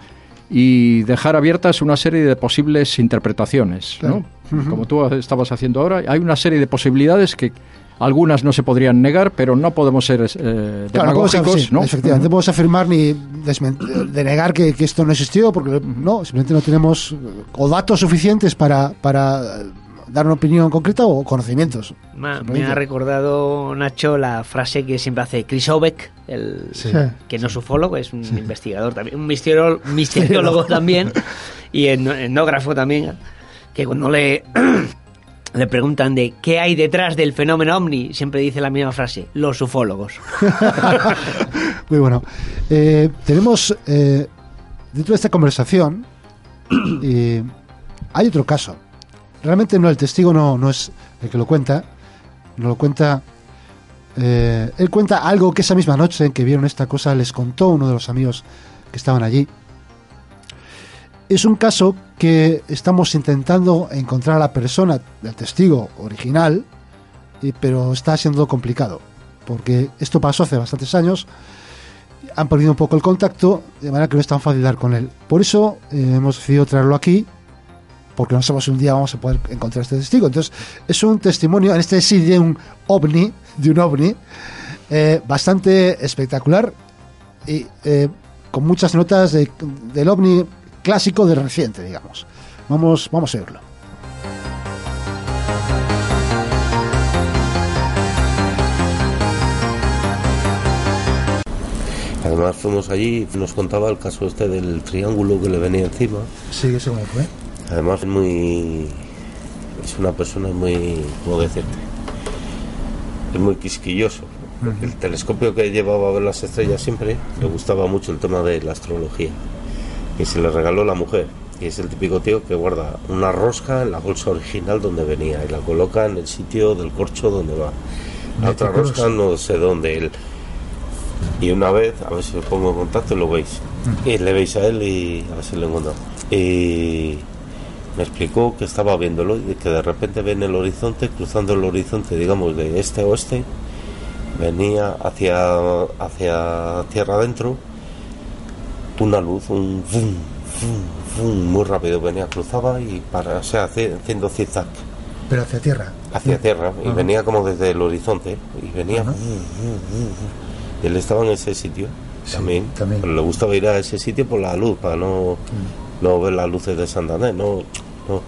y dejar abiertas una serie de posibles interpretaciones, Claro. ¿no? Como tú estabas haciendo ahora, hay una serie de posibilidades que algunas no se podrían negar, pero no podemos ser eh, Claro, no podemos sí, ¿no? Efectivamente, no podemos afirmar ni desmen- de negar que, que esto no existió, porque no, simplemente no tenemos o datos suficientes para, para dar una opinión concreta o conocimientos. Me, ha- me Simplemente. ha recordado, Nacho, la frase que siempre hace Chris Obeck, el, Sí. Que no es ufólogo, es un investigador también, un misterio- misteriólogo también, y etnógrafo también, que cuando le, (clears throat) le preguntan de qué hay detrás del fenómeno ovni, siempre dice la misma frase, los ufólogos. (laughs) Muy bueno. Eh, tenemos eh, dentro de esta conversación (clears throat) eh, hay otro caso. Realmente no el testigo no, no es el que lo cuenta, no lo cuenta. eh, él cuenta algo que esa misma noche en que vieron esta cosa les contó uno de los amigos que estaban allí. Es un caso que estamos intentando encontrar a la persona, el testigo original, pero está siendo complicado, porque esto pasó hace bastantes años, han perdido un poco el contacto, de manera que no es tan fácil dar con él. Por eso eh, hemos decidido traerlo aquí, porque no sabemos si un día vamos a poder encontrar este testigo. Entonces, es un testimonio, en este sí, de un ovni, de un ovni, eh, bastante espectacular y eh, con muchas notas de- del ovni clásico de reciente, digamos. Vamos, vamos a oírlo. Además fuimos allí y nos contaba el caso este del triángulo que le venía encima. Sí, eso me fue. Además es muy... es una persona muy... ¿cómo decirte? Es muy quisquilloso. El telescopio que llevaba a ver las estrellas siempre le gustaba mucho el tema de la astrología. Y se le regaló la mujer. Y es el típico tío que guarda una rosca en la bolsa original donde venía y la coloca en el sitio del corcho donde va. La otra rosca no sé dónde. Él. Y una vez, a ver si os pongo en contacto y lo veis. Y le veis a él y a ver si lo encuentro. Y me explicó que estaba viéndolo y que de repente ve en el horizonte, cruzando el horizonte, digamos, de este a oeste, venía hacia, hacia tierra adentro una luz, un vum, vum, vum, muy rápido, venía, cruzaba y para, o sea, haciendo zigzag Pero hacia tierra. hacia tierra y venía como desde el horizonte y venía vum, vum. y él estaba en ese sitio Sí, también, también. pero le gustaba ir a ese sitio por la luz para no, no ver las luces de Santander no, no.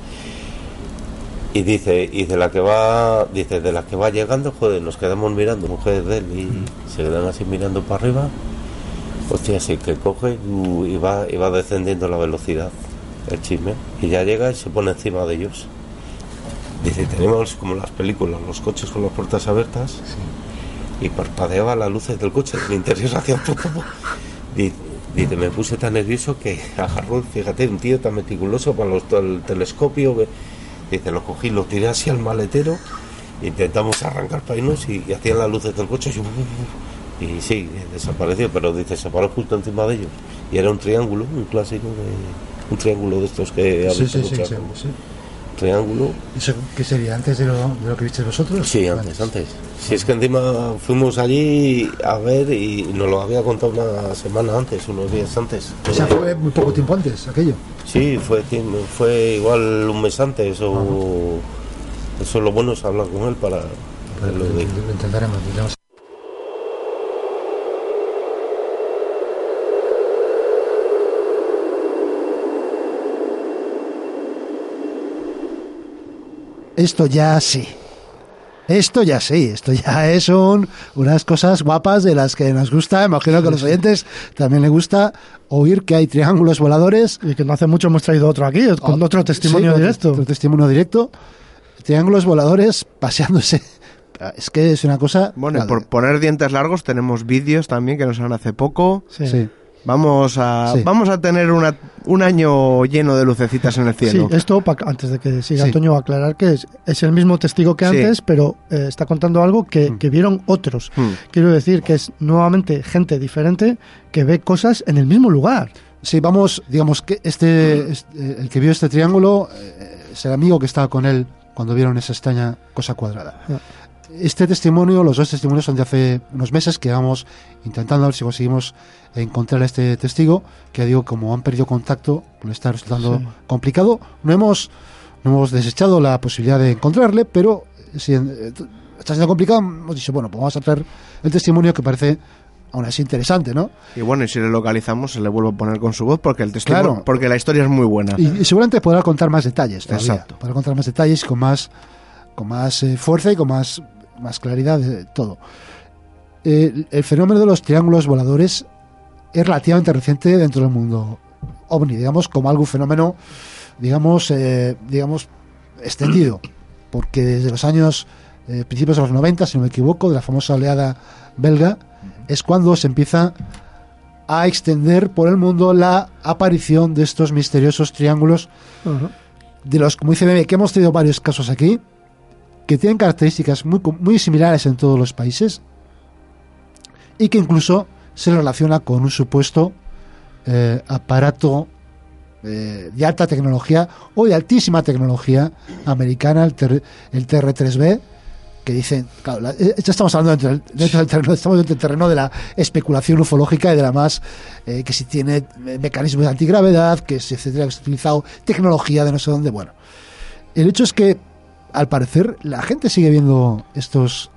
y dice y de la que va dice de la que va llegando joder nos quedamos mirando mujeres de él y se quedan así mirando para arriba. Hostia así que coge uh, y va y va descendiendo la velocidad el chisme. Y ya llega y se pone encima de ellos. Dice, tenemos como las películas, los coches con las puertas abiertas. Y parpadeaba las luces del coche, del interior hacia abajo. (laughs) Dice, me puse tan nervioso que (laughs) agarró, fíjate, un tío tan meticuloso para los, el telescopio. que- dice, lo cogí, lo tiré así al maletero, intentamos arrancar para irnos y, y hacían las luces del coche. Y, y sí, desapareció, pero dice, se paró justo encima de ellos. Y era un triángulo, un clásico, de, un triángulo de estos que Sí, sí, sí, sí, sí. Triángulo, ¿Eso qué sería? ¿Antes de lo, de lo que visteis vosotros? Sí, antes, antes. Si es que encima fuimos allí a ver y nos lo había contado una semana antes, unos días antes. O sea, fue muy poco tiempo antes, aquello. Sí, fue, fue igual un mes antes o... Eso lo bueno es hablar con él para... Pero lo lo, de- lo intentaremos. intentaremos. Esto ya sí. Esto ya sí, esto ya (laughs) es un- unas cosas guapas de las que nos gusta. Imagino que a los oyentes también les gusta oír que hay triángulos voladores Y que no hace mucho hemos traído otro aquí, con Oh, otro testimonio sí, directo. Otro testimonio directo. Triángulos voladores paseándose (laughs) Es que es una cosa... Bueno, y Vale. por poner dientes largos tenemos vídeos también que nos han hace poco. Sí. Sí. Vamos a, Sí. vamos a tener una, un año lleno de lucecitas en el Sí, cielo. esto, pa- antes de que siga Sí. Antonio, aclarar que es, es el mismo testigo que Sí. antes, pero eh, está contando algo que, Mm. que vieron otros. Hmm. Quiero decir que es nuevamente gente diferente que ve cosas en el mismo lugar. Sí, vamos, digamos que este, este- el que vio este triángulo eh, es el amigo que estaba con él cuando vieron esa extraña cosa cuadrada. Ah. Este testimonio, los dos testimonios son de hace unos meses que vamos intentando a ver si conseguimos encontrar a este testigo, que digo, como han perdido contacto, pues está resultando Sí. complicado. No hemos, no hemos desechado la posibilidad de encontrarle, pero si eh, está siendo complicado, hemos dicho, bueno, pues vamos a traer el testimonio que parece aún así interesante, ¿no? Y bueno, y si le localizamos, se le vuelve a poner con su voz porque el testimonio, Claro. porque la historia es muy buena. Y, y seguramente podrá contar más detalles todavía. Exacto. Podrá contar más detalles con más, con más eh, fuerza y con más, más claridad de todo. Eh, el fenómeno de los triángulos voladores es relativamente reciente dentro del mundo ovni, digamos, como algún fenómeno, digamos, eh, digamos, extendido. Porque desde los años, eh, principios de los 90, si no me equivoco, de la famosa oleada belga, es cuando se empieza a extender por el mundo la aparición de estos misteriosos triángulos de los, como dice Meme, que hemos tenido varios casos aquí, que tienen características muy, muy similares en todos los países y que incluso se relaciona con un supuesto eh, aparato eh, de alta tecnología o de altísima tecnología americana, el, TR el TR-3B, que dicen, claro, la- eh, ya estamos hablando dentro del, terreno, estamos dentro del terreno de la especulación ufológica y de la más, que si tiene mecanismos de antigravedad, que si etcétera, que se ha utilizado tecnología de no sé dónde, bueno. El hecho es que, al parecer, la gente sigue viendo estos,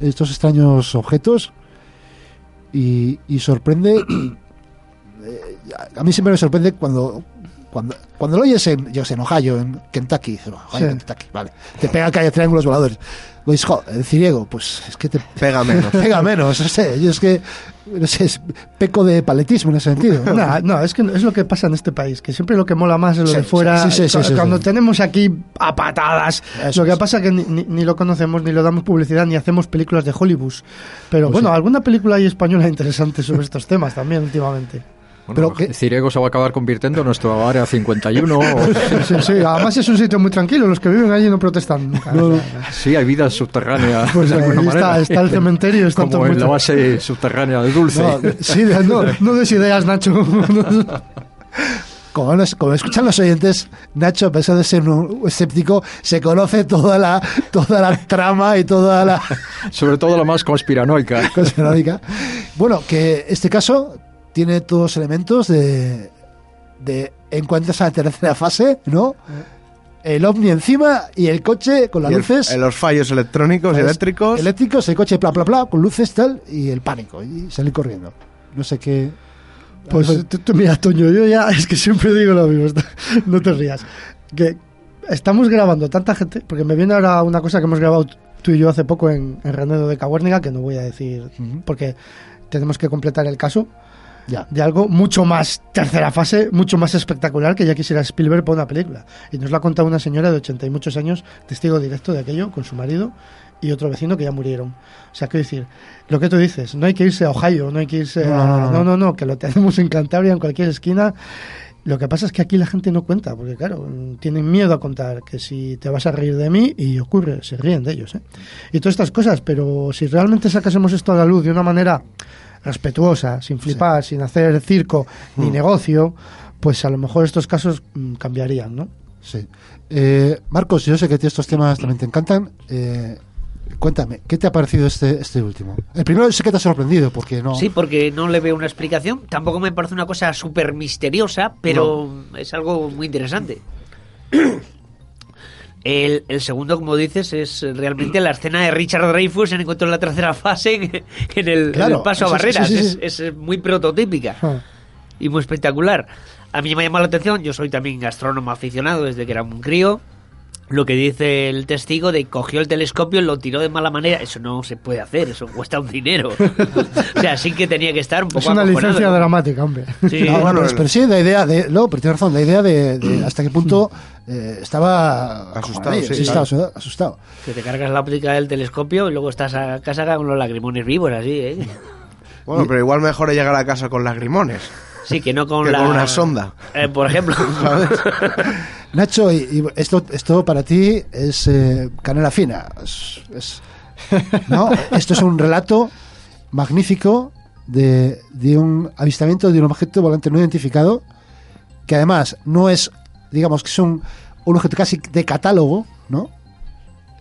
estos extraños objetos y, y sorprende. eh, a mí siempre me sorprende cuando cuando, cuando lo oyes en, yo sé, en Ohio, en Kentucky, dices, Ohio, Sí. Kentucky, vale, te pega que haya triángulos voladores. Lo dices, jo, el ciriego, pues es que te (laughs) Pega menos. (laughs) pega menos, no sé, yo es que, no sé, es peco de paletismo en ese sentido. ¿no? No, no, es que es lo que pasa en este país, que siempre lo que mola más es lo Sí, de fuera. sí, sí, sí, cu- sí, cuando sí. tenemos aquí a patadas, Eso lo que es. pasa que ni, ni- ni lo conocemos, ni lo damos publicidad, ni hacemos películas de Hollywood. Pero Pues bueno, sí. alguna película hay española interesante sobre estos temas también últimamente. Pero que- Ciriego se va a acabar convirtiendo en nuestro área 51. (laughs) Sí, sí, sí, además es un sitio muy tranquilo, los que viven allí no protestan nunca. No, sí, hay vida subterránea. Pues de ahí alguna está, está el cementerio, están Como todos en la base subterránea de Dulce. No, Sí, no, no des ideas, Nacho. (laughs) como, nos- como escuchan los oyentes, Nacho, a pesar de ser un escéptico, se conoce toda la, toda la trama y toda la Sobre todo la más conspiranoica. (laughs) conspiranoica. Bueno, que este caso tiene todos los elementos de, de encuentros a la tercera fase, ¿no? El ovni encima y el coche con las el- luces. los fallos electrónicos eléctricos. Eléctricos, el coche bla bla bla, con luces tal, y el pánico, y salir corriendo. No sé qué. Pues mira, Toño, yo ya es que siempre digo lo mismo, (laughs) no te rías. Que estamos grabando tanta gente, porque me viene ahora una cosa que hemos grabado tú y yo hace poco en, en Renedo de Cahuérniga, que no voy a decir, porque tenemos que completar el caso Ya. de algo mucho más tercera fase, mucho más espectacular que ya quisiera Spielberg para una película. Y nos lo ha contado una señora de 80 y muchos años, testigo directo de aquello, con su marido y otro vecino que ya murieron. O sea, quiero decir, lo que tú dices, no hay que irse a Ohio, no hay que irse No, a... no, no, no. no, no, no, que lo tenemos en Cantabria, en cualquier esquina. Lo que pasa es que aquí la gente no cuenta, porque claro, tienen miedo a contar que si te vas a reír de mí y ocurre, se ríen de ellos, ¿eh? Y todas estas cosas, pero si realmente sacásemos esto a la luz de una manera respetuosa, sin flipar, sin hacer circo ni negocio, pues a lo mejor estos casos mm, cambiarían, ¿no? Sí. Eh, Marcos, yo sé que a ti estos temas también te encantan. Eh, cuéntame, ¿qué te ha parecido este, este último? El primero sé que te ha sorprendido, porque no. Sí, porque no le veo una explicación. Tampoco me parece una cosa súper misteriosa, pero es algo muy interesante. (coughs) El, el segundo, como dices, es realmente la escena de Richard Dreyfuss en Encuentro en la tercera fase en, en el, en Claro, el paso a barreras. sí, sí, sí. Es, es muy prototípica Ah. y muy espectacular. A mí me ha llamado la atención, yo soy también astrónomo aficionado desde que era un crío lo que dice el testigo de cogió el telescopio, lo tiró de mala manera. Eso no se puede hacer, eso cuesta un dinero. (laughs) o sea, sí que tenía que estar un poco Es una acojonado. licencia dramática, hombre. Sí. No, bueno, pero, sí, la idea de. No, pero tienes razón, la idea de, Mm. de hasta qué punto eh, estaba. Asustado, sí, sí, claro. estaba asustado. Que te cargas la óptica del telescopio y luego estás a casa con los lagrimones vivos, así, ¿eh? Bueno, pero igual mejor es llegar a casa con lagrimones. Sí, que no con Que la... con una sonda. Eh, por ejemplo. (laughs) Nacho, y, y esto, esto para ti es eh, canela fina. Es, es- (laughs) ¿no? Esto es un relato magnífico de, de un avistamiento de un objeto volante no identificado, que además no es, digamos, que es un, un objeto casi de catálogo, ¿no?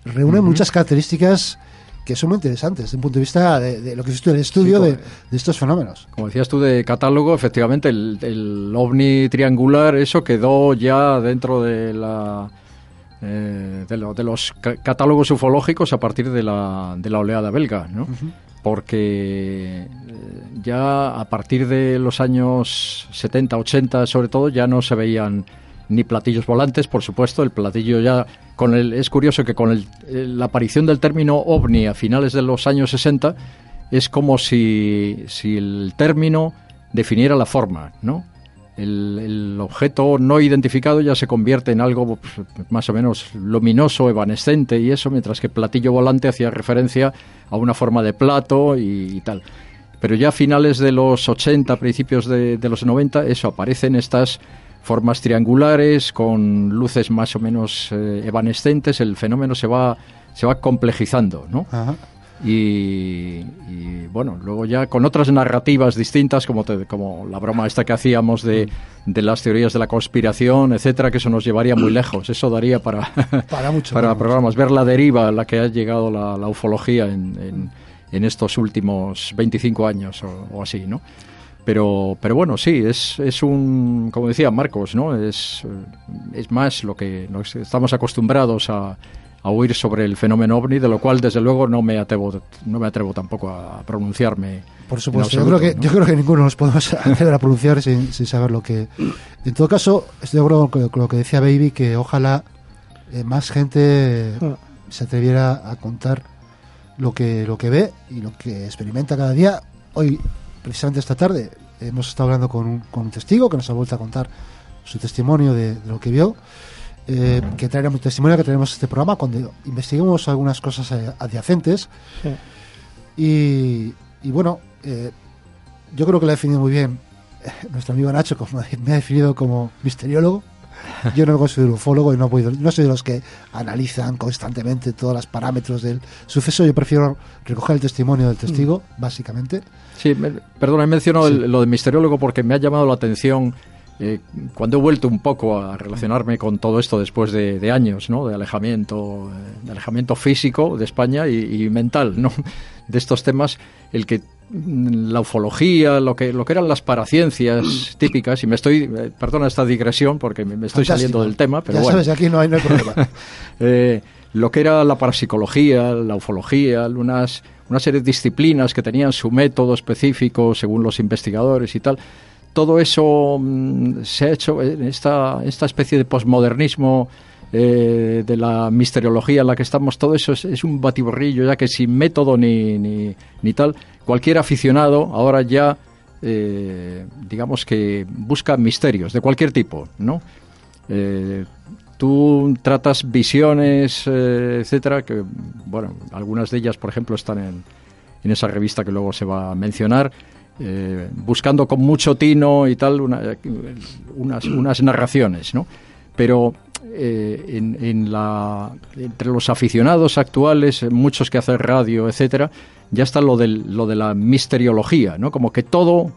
Reúne muchas características que son muy interesantes desde el punto de vista de, de lo que es el estudio de, de estos fenómenos. Como decías tú de catálogo, efectivamente el, el ovni triangular, eso quedó ya dentro de la eh, de, lo- de los ca- catálogos ufológicos a partir de la, de la oleada belga, ¿no? Porque eh, ya a partir de los años 70, 80, sobre todo, ya no se veían ni platillos volantes, por supuesto, el platillo ya con el es curioso que con el- eh, la aparición del término ovni a finales de los años 60 es como si, si el término definiera la forma, ¿no? El, el objeto no identificado ya se convierte en algo pues, más o menos luminoso, evanescente y eso, mientras que platillo volante hacía referencia a una forma de plato y, tal. Pero ya a finales de los 80, principios de, de los 90, eso aparecen estas formas triangulares con luces más o menos eh, evanescentes, el fenómeno se va, se va complejizando, ¿no? Ajá. Y, y, bueno, luego ya con otras narrativas distintas, como, te- como la broma esta que hacíamos de, de las teorías de la conspiración, etcétera, que eso nos llevaría muy lejos. Eso daría para, (laughs) Para mucho, para programas. Ver la deriva a la que ha llegado la, la ufología en, en- en estos últimos 25 años o, o así, ¿no? Pero, pero bueno, sí, es, es un, como decía Marcos, ¿no? Es, es más lo que nos estamos acostumbrados a, a oír sobre el fenómeno ovni, de lo cual desde luego no me atrevo, no me atrevo tampoco a pronunciarme. Por supuesto, yo creo, que, ¿no? yo creo que ninguno nos podemos (laughs) hacer a pronunciar sin, sin saber lo que... En todo caso, estoy de acuerdo con, lo que decía Baby, que ojalá eh, más gente se atreviera a contar lo que, lo que ve y lo que experimenta cada día. Hoy, precisamente esta tarde, hemos estado hablando con un, con un testigo que nos ha vuelto a contar su testimonio de, de lo que vio. eh, que traeremos testimonio que tenemos este programa cuando investiguemos algunas cosas adyacentes Sí. y, y bueno, eh, yo creo que lo ha definido muy bien eh, nuestro amigo Nacho, como me ha definido como misteriólogo. (laughs) Yo no considero ufólogo y no, voy- no soy de los que analizan constantemente todos los parámetros del suceso. Yo prefiero recoger el testimonio del testigo, básicamente. Sí, me- perdona, he mencionado el- lo de misteriólogo porque me ha llamado la atención eh, cuando he vuelto un poco a relacionarme con todo esto después de, de años, ¿no? De alejamiento, eh, de alejamiento físico de España y, y mental, ¿no? (laughs) De estos temas, el que mm, la ufología, lo que lo que eran las paraciencias típicas y me estoy, eh, perdona esta digresión porque me, estoy Fantástico. saliendo del tema, pero ya bueno. sabes, aquí no hay, no hay problema. (laughs) Eh, lo que era la parapsicología, la ufología, unas, una serie de disciplinas que tenían su método específico según los investigadores y tal. Todo eso mm, se ha hecho en esta, esta especie de posmodernismo eh, de la misteriología en la que estamos. Todo eso es, un batiborrillo ya que sin método ni, ni, ni tal. Cualquier aficionado ahora ya, eh, digamos que busca misterios de cualquier tipo, ¿no? Eh, tú tratas visiones, etcétera, que, bueno, algunas de ellas, por ejemplo, están en, en esa revista que luego se va a mencionar, buscando con mucho tino y tal una- unas, unas narraciones, ¿no? Pero eh, en, en la, entre los aficionados actuales, eh, muchos que hacen radio, etcétera, ya está lo, del, lo de la misteriología, ¿no? Como que todo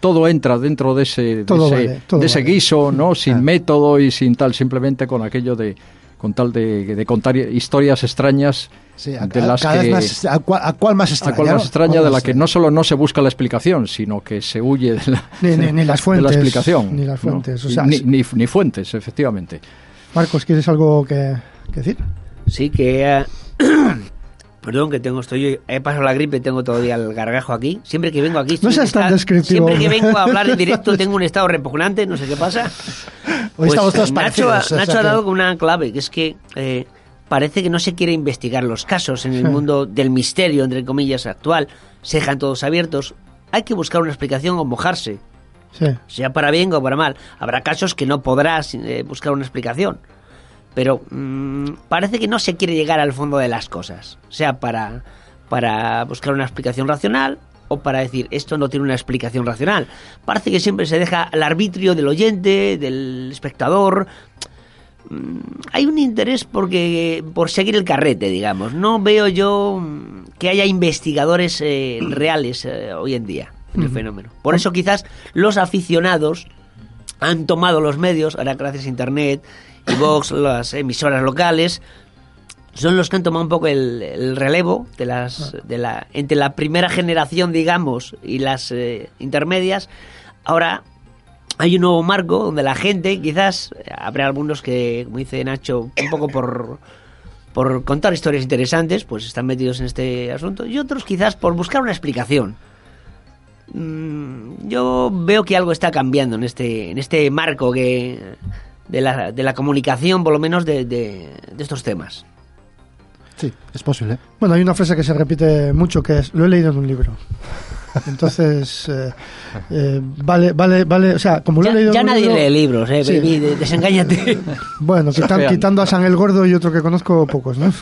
todo entra dentro de ese, de ese, vale, todo de ese vale. guiso, ¿no? Sin Claro. método y sin tal, simplemente con aquello de con tal de, de contar historias extrañas Sí, a, de a- las cada que vez más, a, cuál, a cuál más a extraña. cual más ¿no? extraña ¿Cuál de la que no solo no se busca la explicación, sino que se huye de la, Ni, ni- ni las de fuentes. la explicación. Ni las ¿no? fuentes. O sea, ni, ni- ni fuentes, efectivamente. Marcos, ¿quieres algo que, que decir? Sí, que eh, (coughs) Perdón que tengo, estoy, he pasado la gripe, tengo todavía el gargajo aquí. Siempre que vengo aquí, No seas tan descriptivo, Siempre que vengo a hablar en directo (laughs) tengo un estado repugnante, no sé qué pasa. Hoy estamos todos Pues, Nacho, ha, o Nacho sea ha dado con una clave, que es que eh, parece que no se quiere investigar los casos en el Sí. mundo del misterio, entre comillas, actual. Se dejan todos abiertos. Hay que buscar una explicación o mojarse, Sí. sea para bien o para mal. Habrá casos que no podrás eh, buscar una explicación. Pero mm, parece que no se quiere llegar al fondo de las cosas. Sea para, para buscar una explicación racional o para decir esto no tiene una explicación racional. Parece que siempre se deja al arbitrio del oyente, del espectador. Mm, Hay un interés porque por seguir el carrete, digamos. No veo yo mm, que haya investigadores eh, (clears throat) reales eh, hoy en día en el fenómeno. Por eso quizás los aficionados han tomado los medios, ahora gracias a Internet y Vox, (clears throat) las emisoras locales, son los que han tomado un poco el, el relevo de las, de la, entre la primera generación, digamos, y las eh, intermedias. Ahora hay un nuevo marco donde la gente, quizás, habrá algunos que, como dice Nacho, un poco por, por contar historias interesantes, pues están metidos en este asunto, y otros quizás por buscar una explicación. Mm, yo veo que algo está cambiando en este, en este marco que de la, de la comunicación, por lo menos de, de- de estos temas. Sí, es posible. Bueno, hay una frase que se repite mucho que es, lo he leído en un libro. Entonces, eh, eh, vale, vale, vale, o sea, como lo Ya, he leído ya nadie libro... lee libros, eh, Sí. baby, de- desengáñate. Bueno, quitan- quitando a San el Gordo y otro que conozco, pocos, ¿no?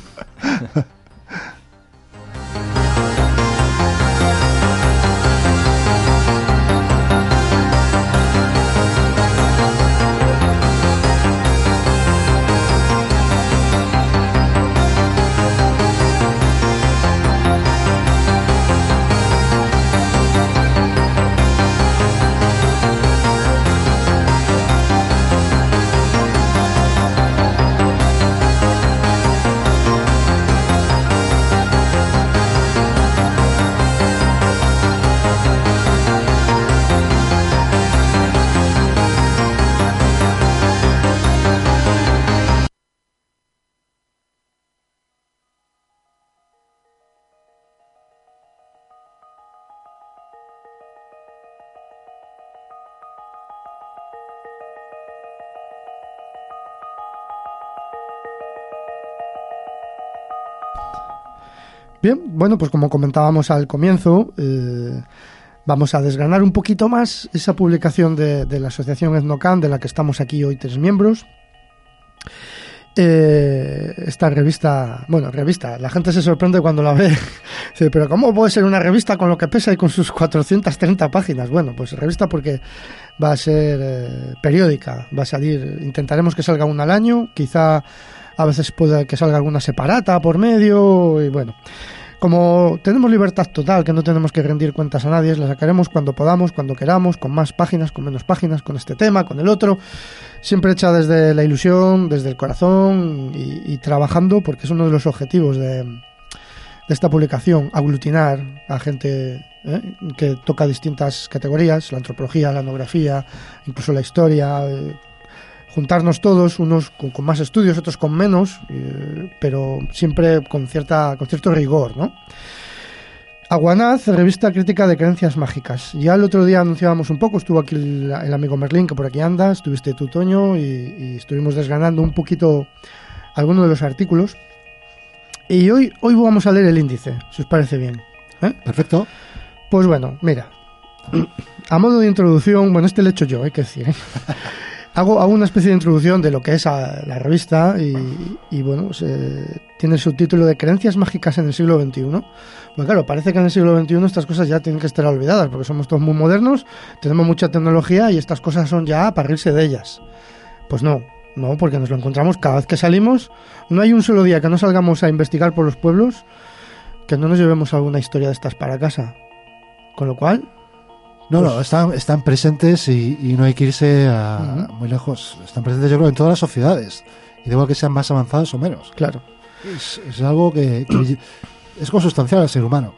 Bien, bueno, pues como comentábamos al comienzo, eh, vamos a desgranar un poquito más esa publicación de, de la Asociación Etnocan, de la que estamos aquí hoy tres miembros. Eh, esta revista, bueno, revista, la gente se sorprende cuando la ve. (laughs) Pero ¿cómo puede ser una revista con lo que pesa y con sus 430 páginas? Bueno, pues revista porque va a ser eh, periódica, va a salir, intentaremos que salga una al año, quizá a veces pueda que salga alguna separata por medio y bueno. Como tenemos libertad total, que no tenemos que rendir cuentas a nadie, la sacaremos cuando podamos, cuando queramos, con más páginas, con menos páginas, con este tema, con el otro, siempre hecha desde la ilusión, desde el corazón y, trabajando, porque es uno de los objetivos de, de esta publicación, aglutinar a gente ¿eh? que toca distintas categorías, la antropología, la etnografía, incluso la historia, eh, juntarnos todos, unos con, con más estudios, otros con menos, eh, pero siempre con cierta con cierto rigor, ¿no? Aguanaz, revista crítica de creencias mágicas. Ya el otro día anunciábamos un poco, estuvo aquí el, el amigo Merlín, que por aquí anda, estuviste tú, Toño, y, y estuvimos desgranando un poquito algunos de los artículos. Y hoy, hoy vamos a leer el índice, si os parece bien. ¿eh? Perfecto. Pues bueno, mira, a modo de introducción, bueno, este lo he hecho yo, hay que decir. ¿eh? (laughs) Hago, hago una especie de introducción de lo que es a- la revista y, y, bueno, se- tiene el subtítulo de Creencias mágicas en el siglo XXI. Pues claro, parece que en el siglo XXI estas cosas ya tienen que estar olvidadas porque somos todos muy modernos, tenemos mucha tecnología y estas cosas son ya para reírse de ellas. Pues no, no, porque nos lo encontramos cada vez que salimos. No hay un solo día que no salgamos a investigar por los pueblos que no nos llevemos alguna historia de estas para casa. Con lo cual, No, Pues- no, están, están presentes y, y no hay que irse a- muy lejos. Están presentes, yo creo, en todas las sociedades. Y da igual que sean más avanzadas o menos. claro. Es, es algo que, que (clears throat) es consustancial al ser humano.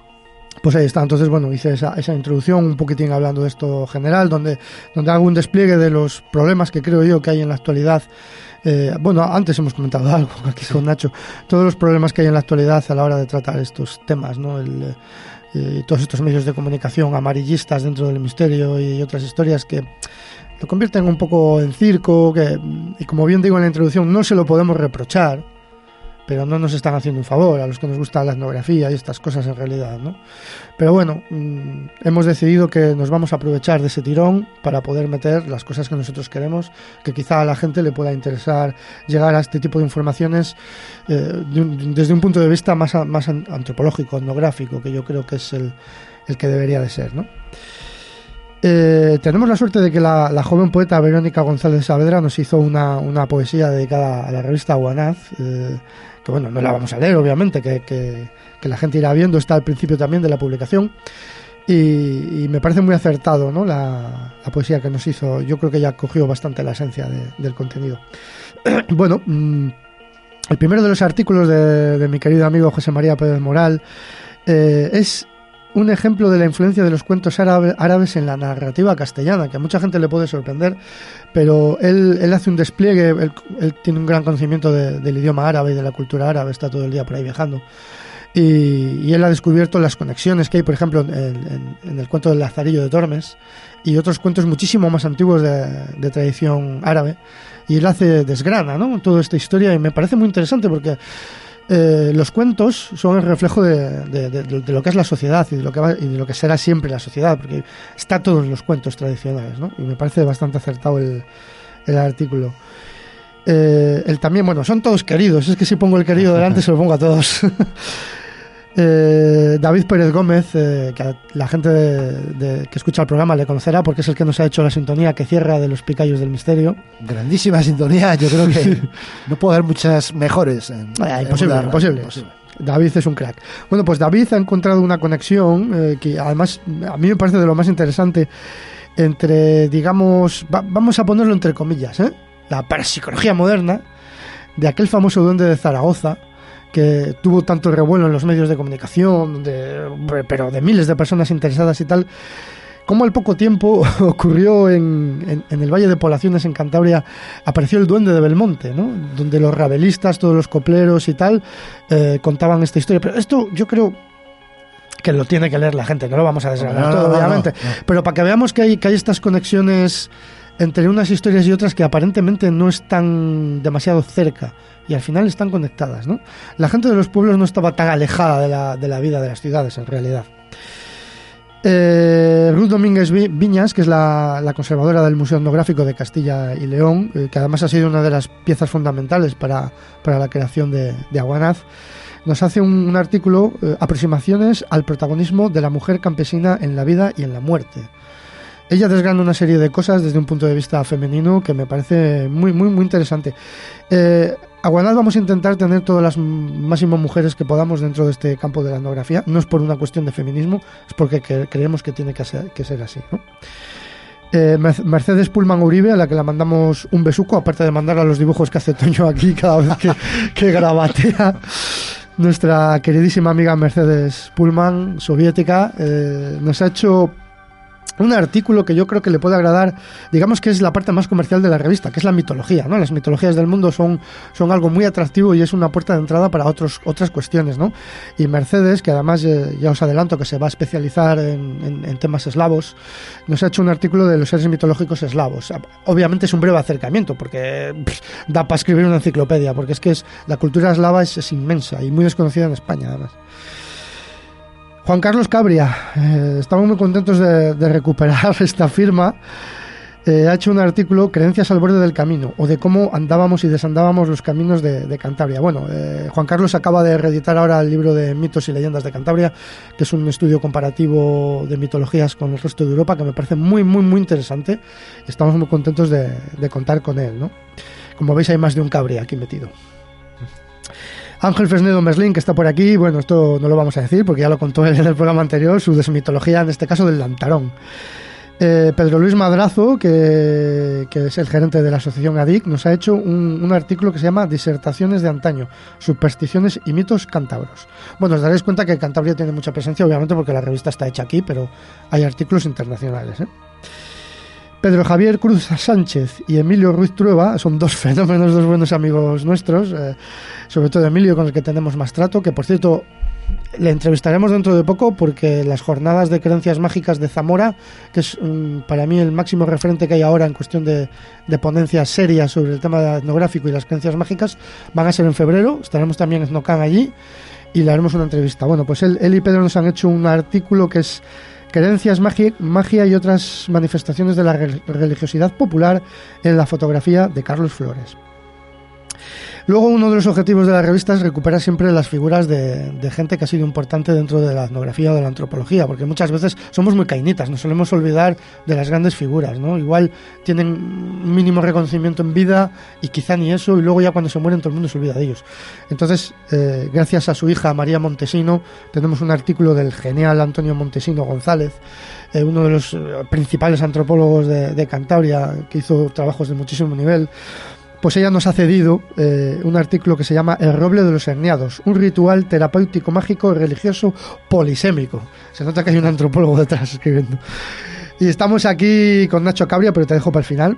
Pues ahí está, entonces bueno, hice esa, esa introducción un poquitín hablando de esto general, donde, donde hago un despliegue de los problemas que creo yo que hay en la actualidad. Eh, bueno, antes hemos comentado (laughs) algo aquí con Nacho, todos los problemas que hay en la actualidad a la hora de tratar estos temas, ¿no? El, eh, todos estos medios de comunicación amarillistas dentro del misterio y otras historias que lo convierten un poco en circo, que, y como bien digo en la introducción, no se lo podemos reprochar, pero no nos están haciendo un favor a los que nos gusta la etnografía y estas cosas en realidad, ¿no? Pero bueno, mmm, hemos decidido que nos vamos a aprovechar de ese tirón para poder meter las cosas que nosotros queremos, que quizá a la gente le pueda interesar llegar a este tipo de informaciones eh, desde un punto de vista más, más antropológico, etnográfico, que yo creo que es el, el que debería de ser, ¿no? Eh, tenemos la suerte de que la, la, joven poeta Verónica González Saavedra nos hizo una, una poesía dedicada a la revista Guanaz, eh, que bueno, no la vamos a leer obviamente, que, que, la gente irá viendo, está al principio también de la publicación, y, me parece muy acertado ¿no? la, la, poesía que nos hizo, yo creo que ya cogió bastante la esencia de, del contenido. (clears throat) bueno, mmm, el primero de los artículos de, de, mi querido amigo José María Pérez Moral eh, es un ejemplo de la influencia de los cuentos árabe, árabes en la narrativa castellana, que a mucha gente le puede sorprender, pero él, él hace un despliegue, él, tiene un gran conocimiento de, del idioma árabe y de la cultura árabe, está todo el día por ahí viajando. Y, él ha descubierto las conexiones que hay, por ejemplo, en, el cuento del Lazarillo de Tormes y otros cuentos muchísimo más antiguos de, de tradición árabe. Y él hace desgrana ¿no? toda esta historia y me parece muy interesante porque eh, los cuentos son el reflejo de, lo que es la sociedad y de lo que, va, y de lo que será siempre la sociedad, porque está todo en los cuentos tradicionales, ¿no? Y me parece bastante acertado el, el artículo. Eh, el también, bueno, son todos queridos, es que si pongo el querido delante se lo pongo a todos. (laughs) Eh, David Pérez Gómez, eh, que la gente de, de, que escucha el programa le conocerá porque es el que nos ha hecho la sintonía que cierra de los picayos del misterio. Grandísima sintonía, yo creo que no puedo haber muchas mejores. En, ah, imposible, en imposible. imposible. David es un crack. Bueno, pues David ha encontrado una conexión eh, que además a mí me parece de lo más interesante entre, digamos, va, vamos a ponerlo entre comillas, ¿eh? la parapsicología moderna de aquel famoso duende de Zaragoza que tuvo tanto revuelo en los medios de comunicación, de, pero de miles de personas interesadas y tal, como al poco tiempo (laughs) ocurrió en, en, en, el Valle de Poblaciones, en Cantabria, apareció el Duende de Belmonte, ¿no? donde los rabelistas, todos los copleros y tal, eh, contaban esta historia. Pero esto yo creo que lo tiene que leer la gente, no lo vamos a desgranar no, todo, no, obviamente, pero para que veamos que hay, que hay estas conexiones entre unas historias y otras que aparentemente no están demasiado cerca y al final están conectadas. ¿no? La gente de los pueblos no estaba tan alejada de la, de la vida de las ciudades en realidad. Eh, Ruth Domínguez Viñas, que es la, conservadora del Museo Etnográfico de Castilla y León, eh, que además ha sido una de las piezas fundamentales para, para la creación de, Aguanaz, nos hace un, un artículo, eh, Aproximaciones al protagonismo de la mujer campesina en la vida y en la muerte. Ella desgrana una serie de cosas desde un punto de vista femenino que me parece muy, muy, muy interesante. Eh, a vamos a intentar tener todas las máximas mujeres que podamos dentro de este campo de la etnografía. No es por una cuestión de feminismo, es porque creemos que tiene que ser, que ser así. ¿no? Eh, Mercedes Pullman Uribe, a la que la mandamos un besuco, aparte de mandarle los dibujos que hace Toño aquí cada vez que, (laughs) que grabatea. Nuestra queridísima amiga Mercedes Pullman, soviética, eh, nos ha hecho un artículo que yo creo que le puede agradar, digamos que es la parte más comercial de la revista, que es la mitología, ¿no? Las mitologías del mundo son, son algo muy atractivo y es una puerta de entrada para otros, otras cuestiones, ¿no? Y Mercedes, que además eh, ya os adelanto que se va a especializar en, temas eslavos, nos ha hecho un artículo de los seres mitológicos eslavos. Obviamente es un breve acercamiento, porque pff, da para escribir una enciclopedia, porque es que es, la cultura eslava es, es inmensa y muy desconocida en España, además. Juan Carlos Cabria, eh, estamos muy contentos de, recuperar (laughs) esta firma. Eh, ha hecho un artículo, Creencias al borde del camino, o de cómo andábamos y desandábamos los caminos de, Cantabria. Bueno, eh, Juan Carlos acaba de reeditar ahora el libro de mitos y leyendas de Cantabria, que es un estudio comparativo de mitologías con el resto de Europa, que me parece muy, muy, muy interesante. Estamos muy contentos de, de contar con él, ¿no? Como veis, hay más de un Cabria aquí metido. Ángel Fresnedo Merlín, que está por aquí, bueno, esto no lo vamos a decir porque ya lo contó él en el programa anterior, su desmitología, en este caso del Lantarón. Eh, Pedro Luis Madrazo, que, es el gerente de la asociación ADIC, nos ha hecho un, un artículo que se llama Disertaciones de antaño, supersticiones y mitos cántabros. Bueno, os daréis cuenta que Cantabria tiene mucha presencia, obviamente porque la revista está hecha aquí, pero hay artículos internacionales. ¿eh? Pedro Javier Cruz Sánchez y Emilio Ruiz Trueba son dos (laughs) fenómenos, dos buenos amigos nuestros, eh, sobre todo Emilio con el que tenemos más trato, que por cierto le entrevistaremos dentro de poco porque las jornadas de creencias mágicas de Zamora, que es mm, para mí el máximo referente que hay ahora en cuestión de, de ponencias serias sobre el tema etnográfico y las creencias mágicas, van a ser en febrero, estaremos también en Snocan allí y le haremos una entrevista. Bueno, pues él y Pedro nos han hecho un artículo que es creencias, magia, magia y otras manifestaciones de la re- religiosidad popular en la fotografía de Carlos Flores. Luego uno de los objetivos de la revista es recuperar siempre las figuras de, gente que ha sido importante dentro de la etnografía o de la antropología, porque muchas veces somos muy cainitas, nos solemos olvidar de las grandes figuras, ¿no? Igual tienen mínimo reconocimiento en vida y quizá ni eso, y luego ya cuando se mueren todo el mundo se olvida de ellos. Entonces, eh, gracias a su hija María Montesino, tenemos un artículo del genial Antonio Montesino González, eh, uno de los eh, principales antropólogos de Cantabria, que hizo trabajos de muchísimo nivel, pues ella nos ha cedido eh, un artículo que se llama El roble de los herniados, un ritual terapéutico, mágico religioso polisémico. Se nota que hay un antropólogo detrás escribiendo. Y estamos aquí con Nacho Cabria, pero te dejo para el final.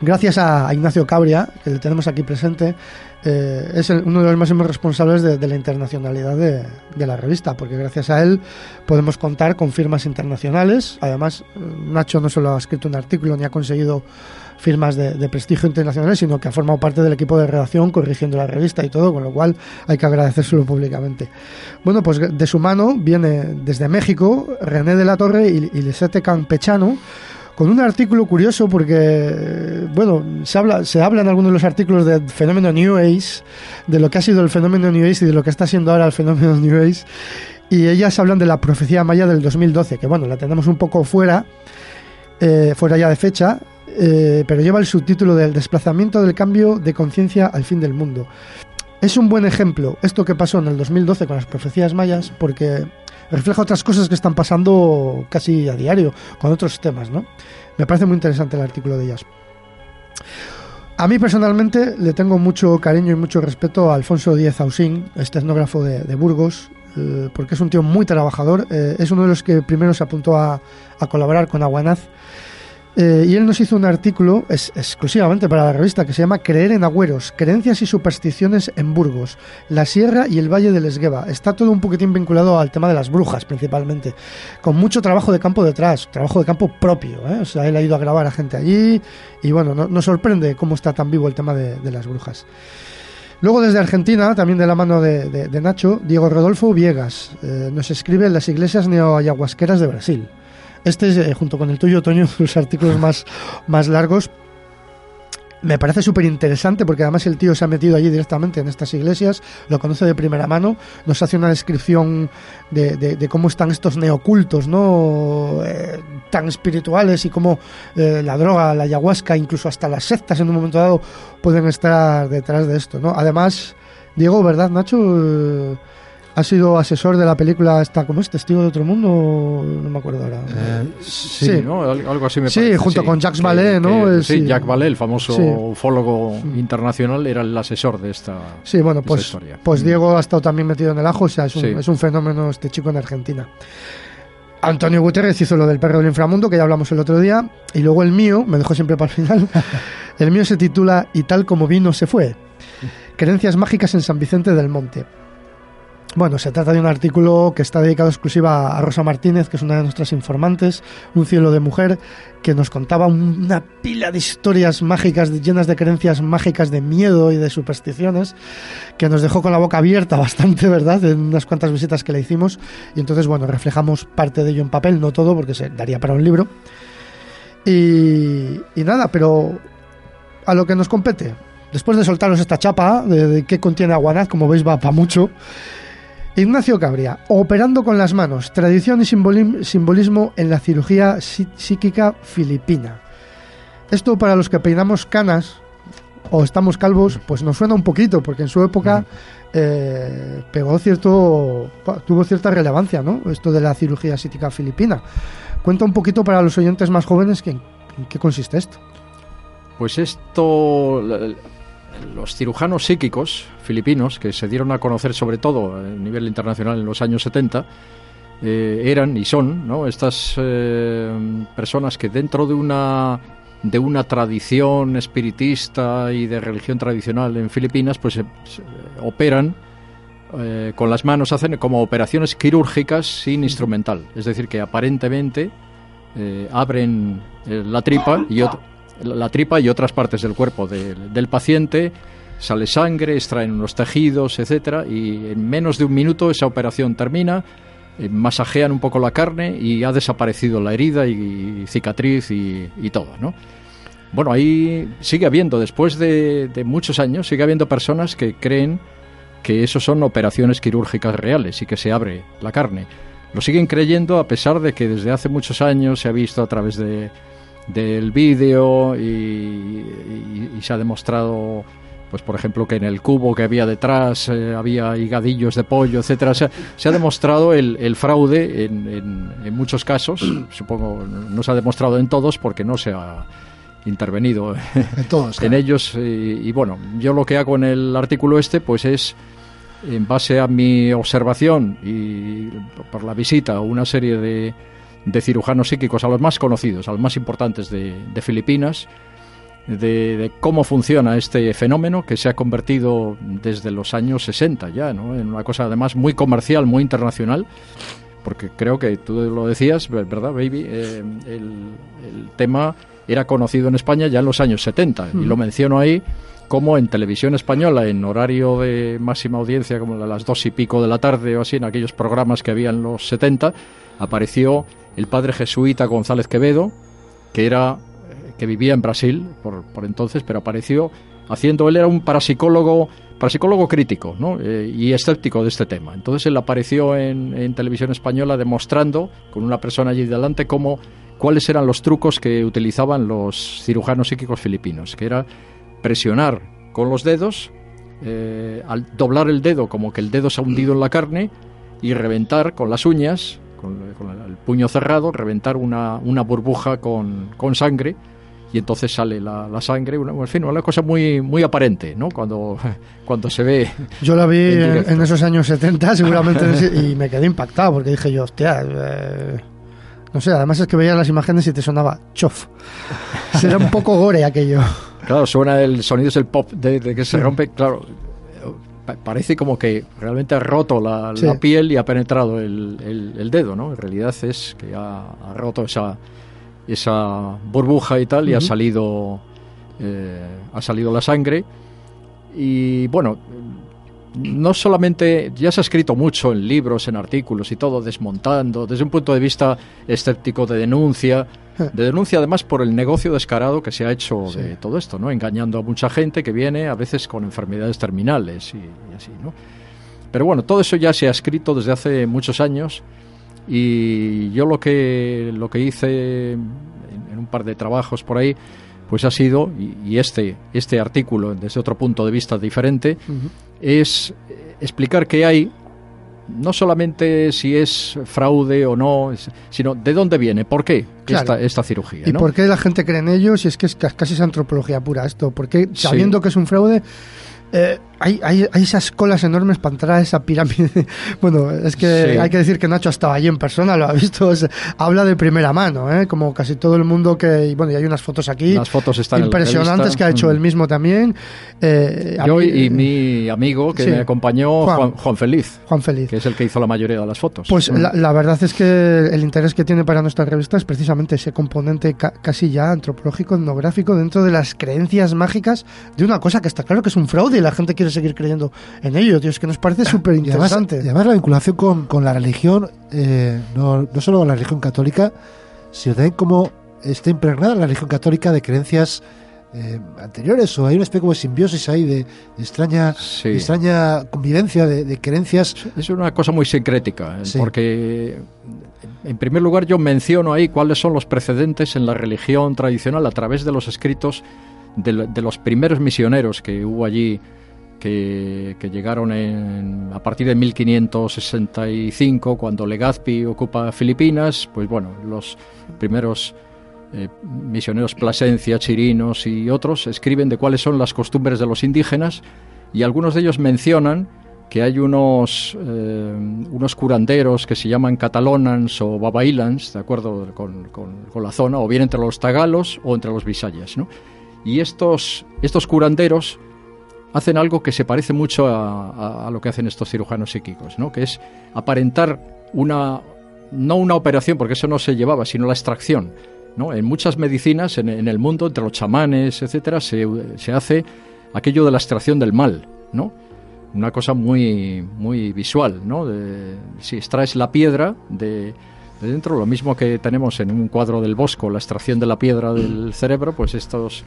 Gracias a, Ignacio Cabria, que le tenemos aquí presente, eh, es uno de los máximos responsables de, la internacionalidad de, de la revista, porque gracias a él podemos contar con firmas internacionales. Además, Nacho no solo ha escrito un artículo ni ha conseguido firmas de, de prestigio internacional, sino que ha formado parte del equipo de redacción corrigiendo la revista y todo, con lo cual hay que agradecérselo públicamente. Bueno, pues de su mano viene desde México René de la Torre y, y Lisette Campechano con un artículo curioso porque, bueno, se habla, se habla en algunos de los artículos del fenómeno New Age, de lo que ha sido el fenómeno New Age y de lo que está siendo ahora el fenómeno (laughs) New Age, y ellas hablan de la profecía maya del 2012, que bueno, la tenemos un poco fuera, eh, fuera ya de fecha, eh, pero lleva el subtítulo del desplazamiento del cambio de conciencia al fin del mundo. Es un buen ejemplo esto que pasó en el 2012 con las profecías mayas, porque refleja otras cosas que están pasando casi a diario con otros temas, ¿no? Me parece muy interesante el artículo de ellas. A mí personalmente le tengo mucho cariño y mucho respeto a Alfonso Díez Ausín, este etnógrafo de, Burgos, eh, porque es un tío muy trabajador. eh, es uno de los que primero se apuntó a colaborar con Aguanaz. Eh, y él nos hizo un artículo es, exclusivamente para la revista que se llama Creer en Agüeros, Creencias y Supersticiones en Burgos, la Sierra y el Valle del Esgueva. Está todo un poquitín vinculado al tema de las brujas principalmente, con mucho trabajo de campo detrás, trabajo de campo propio. ¿eh? O sea, él ha ido a grabar a gente allí y bueno, no- nos sorprende cómo está tan vivo el tema de, las brujas. Luego desde Argentina, también de la mano de, Nacho, Diego Rodolfo Viegas eh, nos escribe las iglesias neoayahuasqueras de Brasil. Este es, eh, junto con el tuyo, Toño, (laughs) los artículos más, más largos. Me parece súper interesante porque además el tío se ha metido allí directamente en estas iglesias, lo conoce de primera mano, nos hace una descripción de, de- cómo están estos neocultos, ¿no? Eh, tan espirituales y cómo eh, la droga, la ayahuasca, incluso hasta las sectas en un momento dado pueden estar detrás de esto, ¿no? Además, Diego, ¿verdad, Nacho? Eh, ha sido asesor de la película esta, ¿cómo es? ¿Testigo de otro mundo? No me acuerdo ahora. Eh, sí, Sí. ¿no? Al- Algo así me Sí, parece. junto con Jacques Que- Vallée, ¿no? que- sí, sí. Jacques Vallée, el famoso Sí. ufólogo internacional, era el asesor de esta, Sí, bueno, pues, historia. pues Diego ha estado también metido en el ajo, o sea, es un, Sí. es un fenómeno este chico en Argentina. Antonio Guterres hizo lo del perro del inframundo, que ya hablamos el otro día, y luego el mío, me dejó siempre para el final, (laughs) el mío se titula Y tal como vino se fue. Creencias mágicas en San Vicente del Monte. Bueno, se trata de un artículo que está dedicado exclusiva a Rosa Martínez, que es una de nuestras informantes, un cielo de mujer, que nos contaba un- una pila de historias mágicas, llenas de creencias mágicas, de miedo y de supersticiones, que nos dejó con la boca abierta (laughs) bastante, ¿verdad?, en unas cuantas visitas que le hicimos. Y entonces, bueno, reflejamos parte de ello en papel, no todo, porque se daría para un libro. Y, y nada, pero a lo que nos compete. Después de soltaros esta chapa de, de qué contiene Aguanaz, como veis va para mucho, Ignacio Cabria, operando con las manos, tradición y simbolismo en la cirugía psí- psíquica filipina. Esto para los que peinamos canas, o estamos calvos, pues nos suena un poquito, porque en su época eh, pegó cierto, tuvo cierta relevancia, ¿no? Esto de la cirugía estética filipina. Cuenta un poquito para los oyentes más jóvenes que, en qué consiste esto. Pues esto, los cirujanos psíquicos filipinos, que se dieron a conocer sobre todo a nivel internacional en los años 70, eh, eran y son estas eh, personas que dentro de una de una tradición espiritista y de religión tradicional en Filipinas, pues eh, operan con las manos, hacen como operaciones quirúrgicas sin instrumental. Es decir, que aparentemente abren la tripa y ot- la tripa y otras partes del cuerpo del- del paciente, sale sangre, extraen unos tejidos, etcétera, y en menos de un minuto esa operación termina, eh, masajean un poco la carne y ha desaparecido la herida y, y cicatriz y, y todo, ¿no? Bueno, ahí sigue habiendo, después de, de muchos años, sigue habiendo personas que creen que eso son operaciones quirúrgicas reales y que se abre la carne. Lo siguen creyendo a pesar de que desde hace muchos años se ha visto a través de, del vídeo y, y- y se ha demostrado, pues por ejemplo, que en el cubo que había detrás eh, había higadillos de pollo, etcétera. Se, ha- se ha demostrado el, el fraude en, en- en muchos casos. (clears throat) Supongo no se ha demostrado en todos porque no se ha intervenido (laughs) En todos. en ellos y, y bueno, yo lo que hago en el artículo este pues es en base a mi observación y por la visita a una serie de, de cirujanos psíquicos, a los más conocidos, a los más importantes de, de Filipinas, de, de cómo funciona este fenómeno que se ha convertido desde los años 60 ya, ¿no? en una cosa además muy comercial, muy internacional, porque creo que tú lo decías, ¿verdad, baby? Eh, el, el tema era conocido en España ya en los años 70, y lo menciono ahí como en televisión española, en horario de máxima audiencia, como a las dos y pico de la tarde o así, en aquellos programas que había en los 70, apareció el padre jesuita González Quevedo, que era eh, que vivía en Brasil por, por entonces, pero apareció haciendo, él era un parapsicólogo, parapsicólogo crítico ¿no? Eh, y escéptico de este tema. Entonces él apareció en, televisión española demostrando, con una persona allí delante, cómo, cuáles eran los trucos que utilizaban los cirujanos psíquicos filipinos, que era presionar con los dedos, eh, al doblar el dedo como que el dedo se ha hundido en la carne y reventar con las uñas, con, con el puño cerrado, reventar una, una burbuja con, con sangre y entonces sale la, la sangre, una, en fin, una cosa muy, muy aparente, ¿no? Cuando, (laughs) cuando se ve... Yo la vi En en, esos años 70, seguramente, (laughs) y me quedé impactado porque dije yo, hostia, eh, no sé, además es que veías las imágenes y te sonaba chof. Será un poco gore aquello. Claro, suena el sonido, es el pop de, de que se rompe, claro. Pa- Parece como que realmente ha roto la, Sí. la piel y ha penetrado el, el- el dedo, ¿no? En realidad es que ha, ha roto esa, esa burbuja y tal y ha salido eh, ha salido la sangre y bueno no solamente ya se ha escrito mucho en libros en artículos y todo desmontando desde un punto de vista escéptico de denuncia (laughs) de denuncia además por el negocio descarado que se ha hecho de todo esto no engañando a mucha gente que viene a veces con enfermedades terminales y, y así no pero bueno todo eso ya se ha escrito desde hace muchos años y yo lo que lo que hice en, en un par de trabajos por ahí pues ha sido y, este este artículo desde otro punto de vista diferente es eh, explicar que hay no solamente si es fraude o no, sino de dónde viene, por qué Claro. esta, esta cirugía. ¿Y ¿no? por qué la gente cree en ello si es que es ca- casi es antropología pura esto? Porque sabiendo que es un fraude, eh, hay, hay, hay esas colas enormes para entrar a esa pirámide. (laughs) bueno, es que Sí. hay que decir que Nacho estaba allí en persona, lo ha visto, es- habla de primera mano, ¿eh? como casi todo el mundo que... y Bueno, y hay unas fotos aquí Las fotos están impresionantes que ha hecho Mm. él mismo también. Eh, Yo mí, y, eh, mi amigo que sí. me acompañó, Juan. Juan, Juan Feliz, Juan Feliz. que es el que hizo la mayoría de las fotos. Pues Mm. la, la verdad es que el interés que tiene para nuestra revista es precisamente ese componente ca- casi ya antropológico, etnográfico, dentro de las creencias mágicas de una cosa que está claro que es un fraude y la gente quiere seguir creyendo en ello, tío. Es que nos parece súper interesante. y además la vinculación con, con la religión, eh, no, no solo la religión católica, sino también como está impregnada la religión católica de creencias eh, anteriores, o hay una especie como de simbiosis ahí de, de extraña, Sí. de extraña convivencia de, de creencias. Es una cosa muy sincrética, ¿eh? Sí. porque en primer lugar yo menciono ahí cuáles son los precedentes en la religión tradicional a través de los escritos de los primeros misioneros que hubo allí, que, llegaron a partir de 1565, cuando Legazpi ocupa Filipinas, pues bueno, los primeros eh, misioneros Plasencia, Chirinos y otros escriben de cuáles son las costumbres de los indígenas y algunos de ellos mencionan que hay unos, eh, unos curanderos que se llaman catalonans o babailans, de acuerdo con, con- con la zona, o bien entre los tagalos o entre los bisayas. ¿no? Y estos, estos curanderos hacen algo que se parece mucho a, a- a lo que hacen estos cirujanos psíquicos, ¿no? que es aparentar una, no una operación, porque eso no se llevaba, sino la extracción. ¿no? En muchas medicinas en, en el mundo, entre los chamanes, etcétera, se, se hace aquello de la extracción del mal, ¿no? Una cosa muy, muy visual, ¿no? De- si extraes la piedra de, de dentro, lo mismo que tenemos en un cuadro del Bosco, la extracción de la piedra del cerebro, pues estos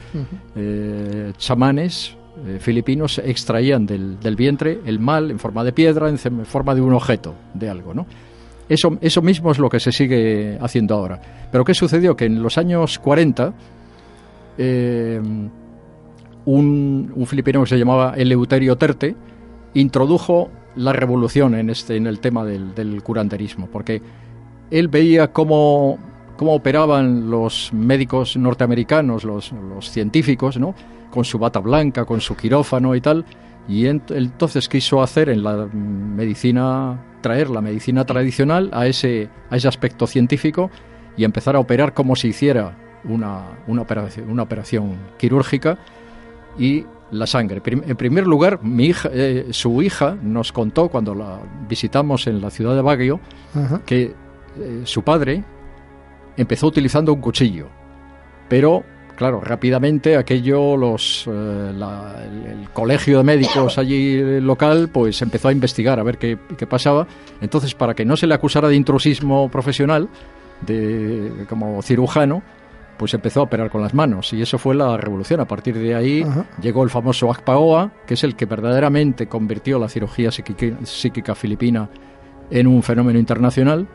eh, chamanes eh, filipinos extraían del, del vientre el mal en forma de piedra, en, forma de un objeto, de algo, ¿no? Eso, eso mismo es lo que se sigue haciendo ahora. Pero ¿qué sucedió? Que en los años 40 eh, un, un filipino que se llamaba Eleuterio Terte introdujo la revolución en, este, en el tema del, del curanderismo, porque él veía cómo, cómo operaban los médicos norteamericanos, los, los científicos, ¿no? Con su bata blanca, con su quirófano y tal, y ent- entonces quiso hacer en la medicina, traer la medicina tradicional a ese, a ese aspecto científico y empezar a operar como si hiciera una, una, operación, una operación quirúrgica y la sangre. Prim- En primer lugar, mi hija, eh, su hija nos contó cuando la visitamos en la ciudad de Baguio Ajá. que eh, su padre empezó utilizando un cuchillo, pero claro, rápidamente aquello, los, eh, la- el, el colegio de médicos allí local, pues empezó a investigar a ver qué, qué pasaba. Entonces, para que no se le acusara de intrusismo profesional, de, como cirujano, pues empezó a operar con las manos y eso fue la revolución. A partir de ahí Ajá. llegó el famoso Akpaoa, que es el que verdaderamente convirtió la cirugía psíquica, psíquica filipina en un fenómeno internacional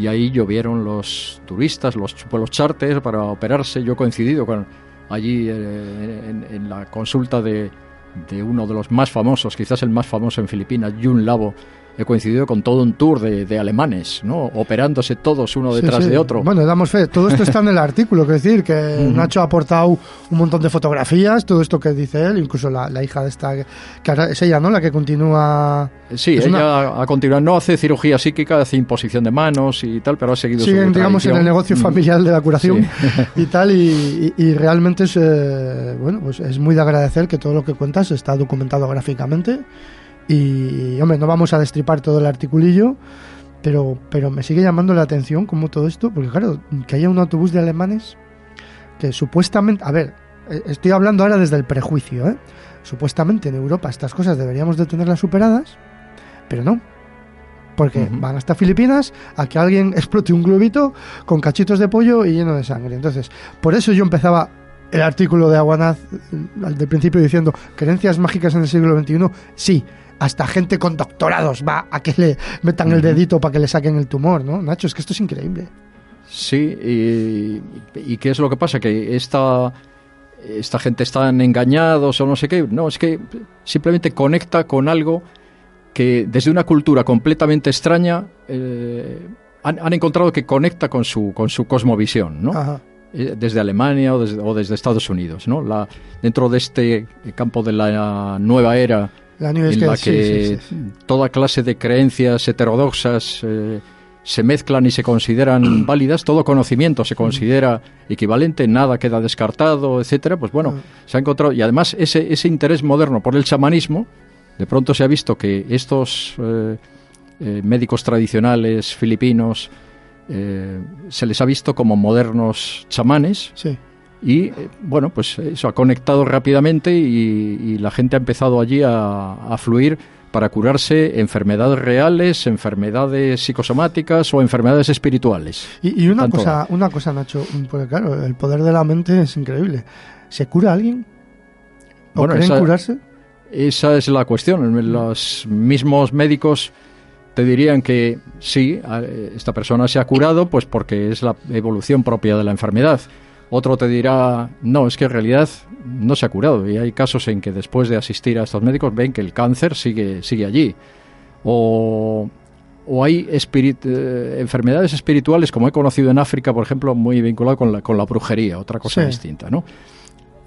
y ahí llovieron los turistas, los vuelos charters para operarse. Yo coincidido con allí eh, en, la consulta de, de uno de los más famosos, quizás el más famoso en Filipinas, Jun Labo. He coincidido con todo un tour de, de alemanes, ¿no? operándose todos uno detrás sí. de otro. Bueno, damos fe. Todo esto está en el (laughs) artículo, que decir que Nacho ha aportado un montón de fotografías, todo esto que dice él, incluso la, la hija de esta, que ahora es ella, ¿no? La que continúa. Sí, es ella una- ha continuado, no hace cirugía psíquica, hace imposición de manos y tal, pero ha seguido Siguen, su digamos, en el negocio familiar de la curación Sí. y tal, y, y- y realmente es, eh, bueno, pues es muy de agradecer que todo lo que cuentas está documentado gráficamente. Y, hombre, no vamos a destripar todo el articulillo, pero, pero me sigue llamando la atención como todo esto, porque claro, que haya un autobús de alemanes que supuestamente, a ver, eh, estoy hablando ahora desde el prejuicio, ¿eh? Supuestamente en Europa estas cosas deberíamos de tenerlas superadas, pero no. Porque van hasta Filipinas a que alguien (laughs) explote un globito con cachitos de pollo y lleno de sangre. Entonces, por eso yo empezaba el artículo de Aguanaz eh, al del principio diciendo creencias mágicas en el siglo XXI, sí, hasta gente con doctorados va a que le metan el dedito para que le saquen el tumor, ¿no? Nacho, es que esto es increíble. Sí, y, y ¿qué es lo que pasa? Que esta, esta gente están engañados o no sé qué. No, es que simplemente conecta con algo que desde una cultura completamente extraña eh, han, han encontrado que conecta con su, con su cosmovisión, ¿no? Ajá. Eh, desde Alemania o desde, o desde Estados Unidos, ¿no? La, dentro de este campo de la nueva era La New en la que sí, sí, sí. toda clase de creencias heterodoxas eh, se mezclan y se consideran (clears throat) válidas, todo conocimiento se considera equivalente, nada queda descartado, etcétera, pues bueno, se ha encontrado y además ese, ese interés moderno por el chamanismo, de pronto se ha visto que estos eh, eh, médicos tradicionales filipinos eh, se les ha visto como modernos chamanes. Sí. Y eh, bueno, pues eso ha conectado rápidamente y, y la gente ha empezado allí a, a fluir para curarse enfermedades reales, enfermedades psicosomáticas o enfermedades espirituales. Y, y una Tanto- cosa, una cosa, Nacho, porque claro, el poder de la mente es increíble. ¿Se cura alguien? ¿O Bueno, esa- curarse? Esa es la cuestión. Los mismos médicos te dirían que sí, a- esta persona se ha curado pues porque es la evolución propia de la enfermedad. Otro te dirá, no, es que en realidad no se ha curado. Y hay casos en que después de asistir a estos médicos ven que el cáncer sigue, sigue allí. O, o hay espirit- eh, enfermedades espirituales, como he conocido en África, por ejemplo, muy vinculado con la, con la brujería, otra cosa Sí. distinta. ¿no?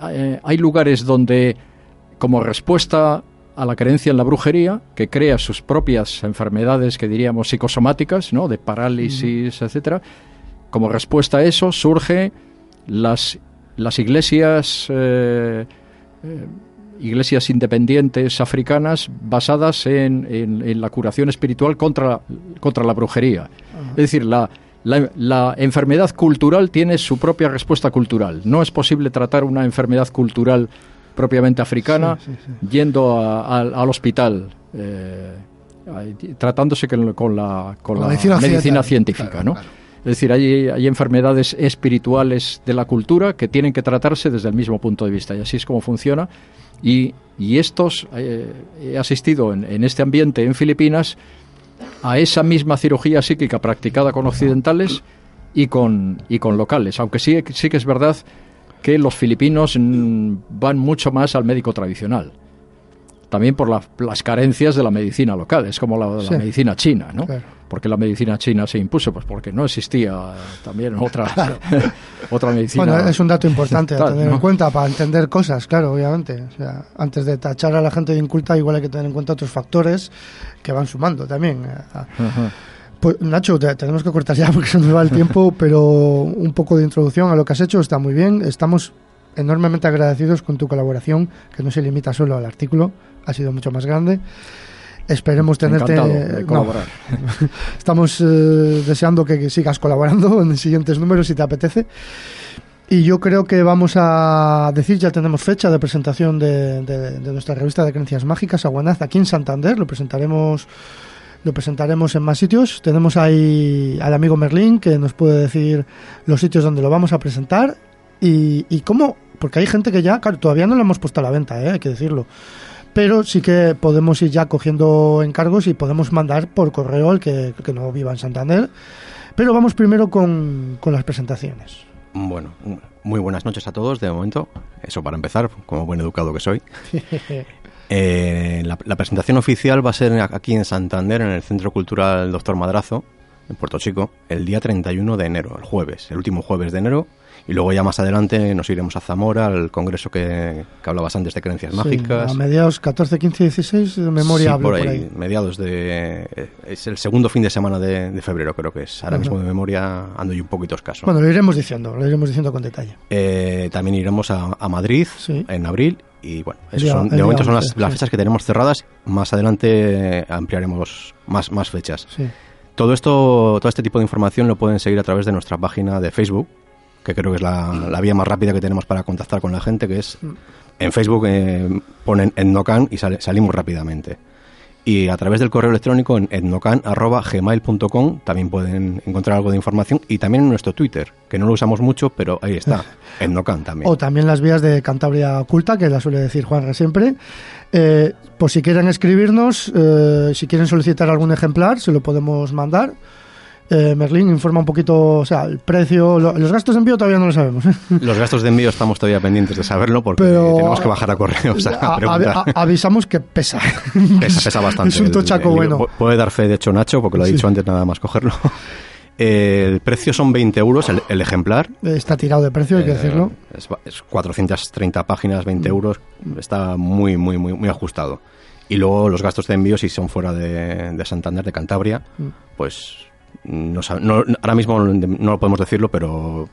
Eh, hay lugares donde, como respuesta a la creencia en la brujería, que crea sus propias enfermedades que diríamos psicosomáticas, ¿no? de parálisis, etcétera, como respuesta a eso surge las, las iglesias eh, eh, iglesias independientes africanas basadas en, en- en la curación espiritual contra, contra la brujería. Es decir, la, la- la enfermedad cultural tiene su propia respuesta cultural. No es posible tratar una enfermedad cultural propiamente africana Sí, sí, sí. yendo a- al- al hospital. eh, tratándose con, con la, con la medicina científica, Claro, ¿no? claro. Es decir, hay, hay enfermedades espirituales de la cultura que tienen que tratarse desde el mismo punto de vista y así es como funciona. Y, estos, eh, he asistido en, este ambiente en Filipinas a esa misma cirugía psíquica practicada con occidentales y con, y con locales, aunque sí, sí que es verdad que los filipinos van mucho más al médico tradicional. También por la- las carencias de la medicina local, es como la, la Sí. medicina china, ¿no? Claro. porque la medicina china se impuso? Pues porque no existía también otra, (laughs) otra medicina. Bueno, es un dato importante a tener ¿no? en cuenta para entender cosas, claro, obviamente. O sea, antes de tachar a la gente de inculta, igual hay que tener en cuenta otros factores que van sumando también. Ajá. Pues Nacho, te- tenemos que cortar ya (laughs) porque se nos va el tiempo, pero un poco de introducción a lo que has hecho está muy bien. Estamos enormemente agradecidos con tu colaboración, que no se limita solo al artículo, ha sido mucho más grande. Esperemos tenerte. De no, colaborar. (laughs) Estamos eh, deseando que sigas colaborando en siguientes números si te apetece. Y yo creo que vamos a decir, ya tenemos fecha de presentación de, de- de nuestra revista de creencias mágicas, Aguanaz, aquí en Santander. Lo presentaremos, lo presentaremos en más sitios. Tenemos ahí al amigo Merlín que nos puede decir los sitios donde lo vamos a presentar y, y cómo, porque hay gente que ya, claro, todavía no lo hemos puesto a la venta, ¿eh? hay que decirlo. Pero sí que podemos ir ya cogiendo encargos y podemos mandar por correo al que, que no viva en Santander. Pero vamos primero con, con las presentaciones. Bueno, muy buenas noches a todos de momento. Eso para empezar, como buen educado que soy. (laughs) Eh, la, la presentación oficial va a ser aquí en Santander, en el Centro Cultural Doctor Madrazo, en Puerto Chico, el día 31 de enero, el jueves, el último jueves de enero. Y luego ya más adelante nos iremos a Zamora, al congreso que, que hablabas antes de creencias mágicas. A mediados 14, 15, 16 de memoria Sí, hablo por ahí, mediados de... Es el segundo fin de semana de, de febrero, creo que es. Ahora Ajá. mismo de memoria ando yo un poquito escaso. Bueno, lo iremos diciendo, lo iremos diciendo con detalle. Eh, también iremos a, a Madrid Sí. en abril y bueno, esos son, de momento son 11, las, las fechas que tenemos cerradas. Más adelante ampliaremos más, más fechas. Sí. Todo esto, todo este tipo de información lo pueden seguir a través de nuestra página de Facebook, que creo que es la, la vía más rápida que tenemos para contactar con la gente, que es en Facebook eh, ponen Etnocan y sale- salimos rápidamente. Y a través del correo electrónico en etnocan.gmail.com también pueden encontrar algo de información y también en nuestro Twitter, que no lo usamos mucho, pero ahí está, (laughs) Etnocan también. O también las vías de Cantabria Oculta, que la suele decir Juanra siempre. Eh, por si quieren escribirnos, eh, si quieren solicitar algún ejemplar, se lo podemos mandar. Eh, Merlín informa un poquito, o sea, el precio, lo- los gastos de envío todavía no lo sabemos. ¿eh? (laughs) Los gastos de envío estamos todavía pendientes de saberlo porque Pero- tenemos que bajar a correos a, A- preguntar. a- avisamos que pesa. (laughs) Pesa, pesa (laughs) bastante. Es un el- tochaco el- bueno. pu- Puede dar fe, de hecho, Nacho, porque lo ha Sí. dicho antes nada más cogerlo. Eh, el precio son 20 euros el, el ejemplar. Está tirado de precio, hay que Eh, decirlo. Es, ba- es 430 páginas, 20 euros. Está muy, muy, muy, muy ajustado. Y luego los gastos de envío, si son fuera de, de Santander, de Cantabria, Mm. pues no, no- ahora mismo no lo podemos decirlo, pero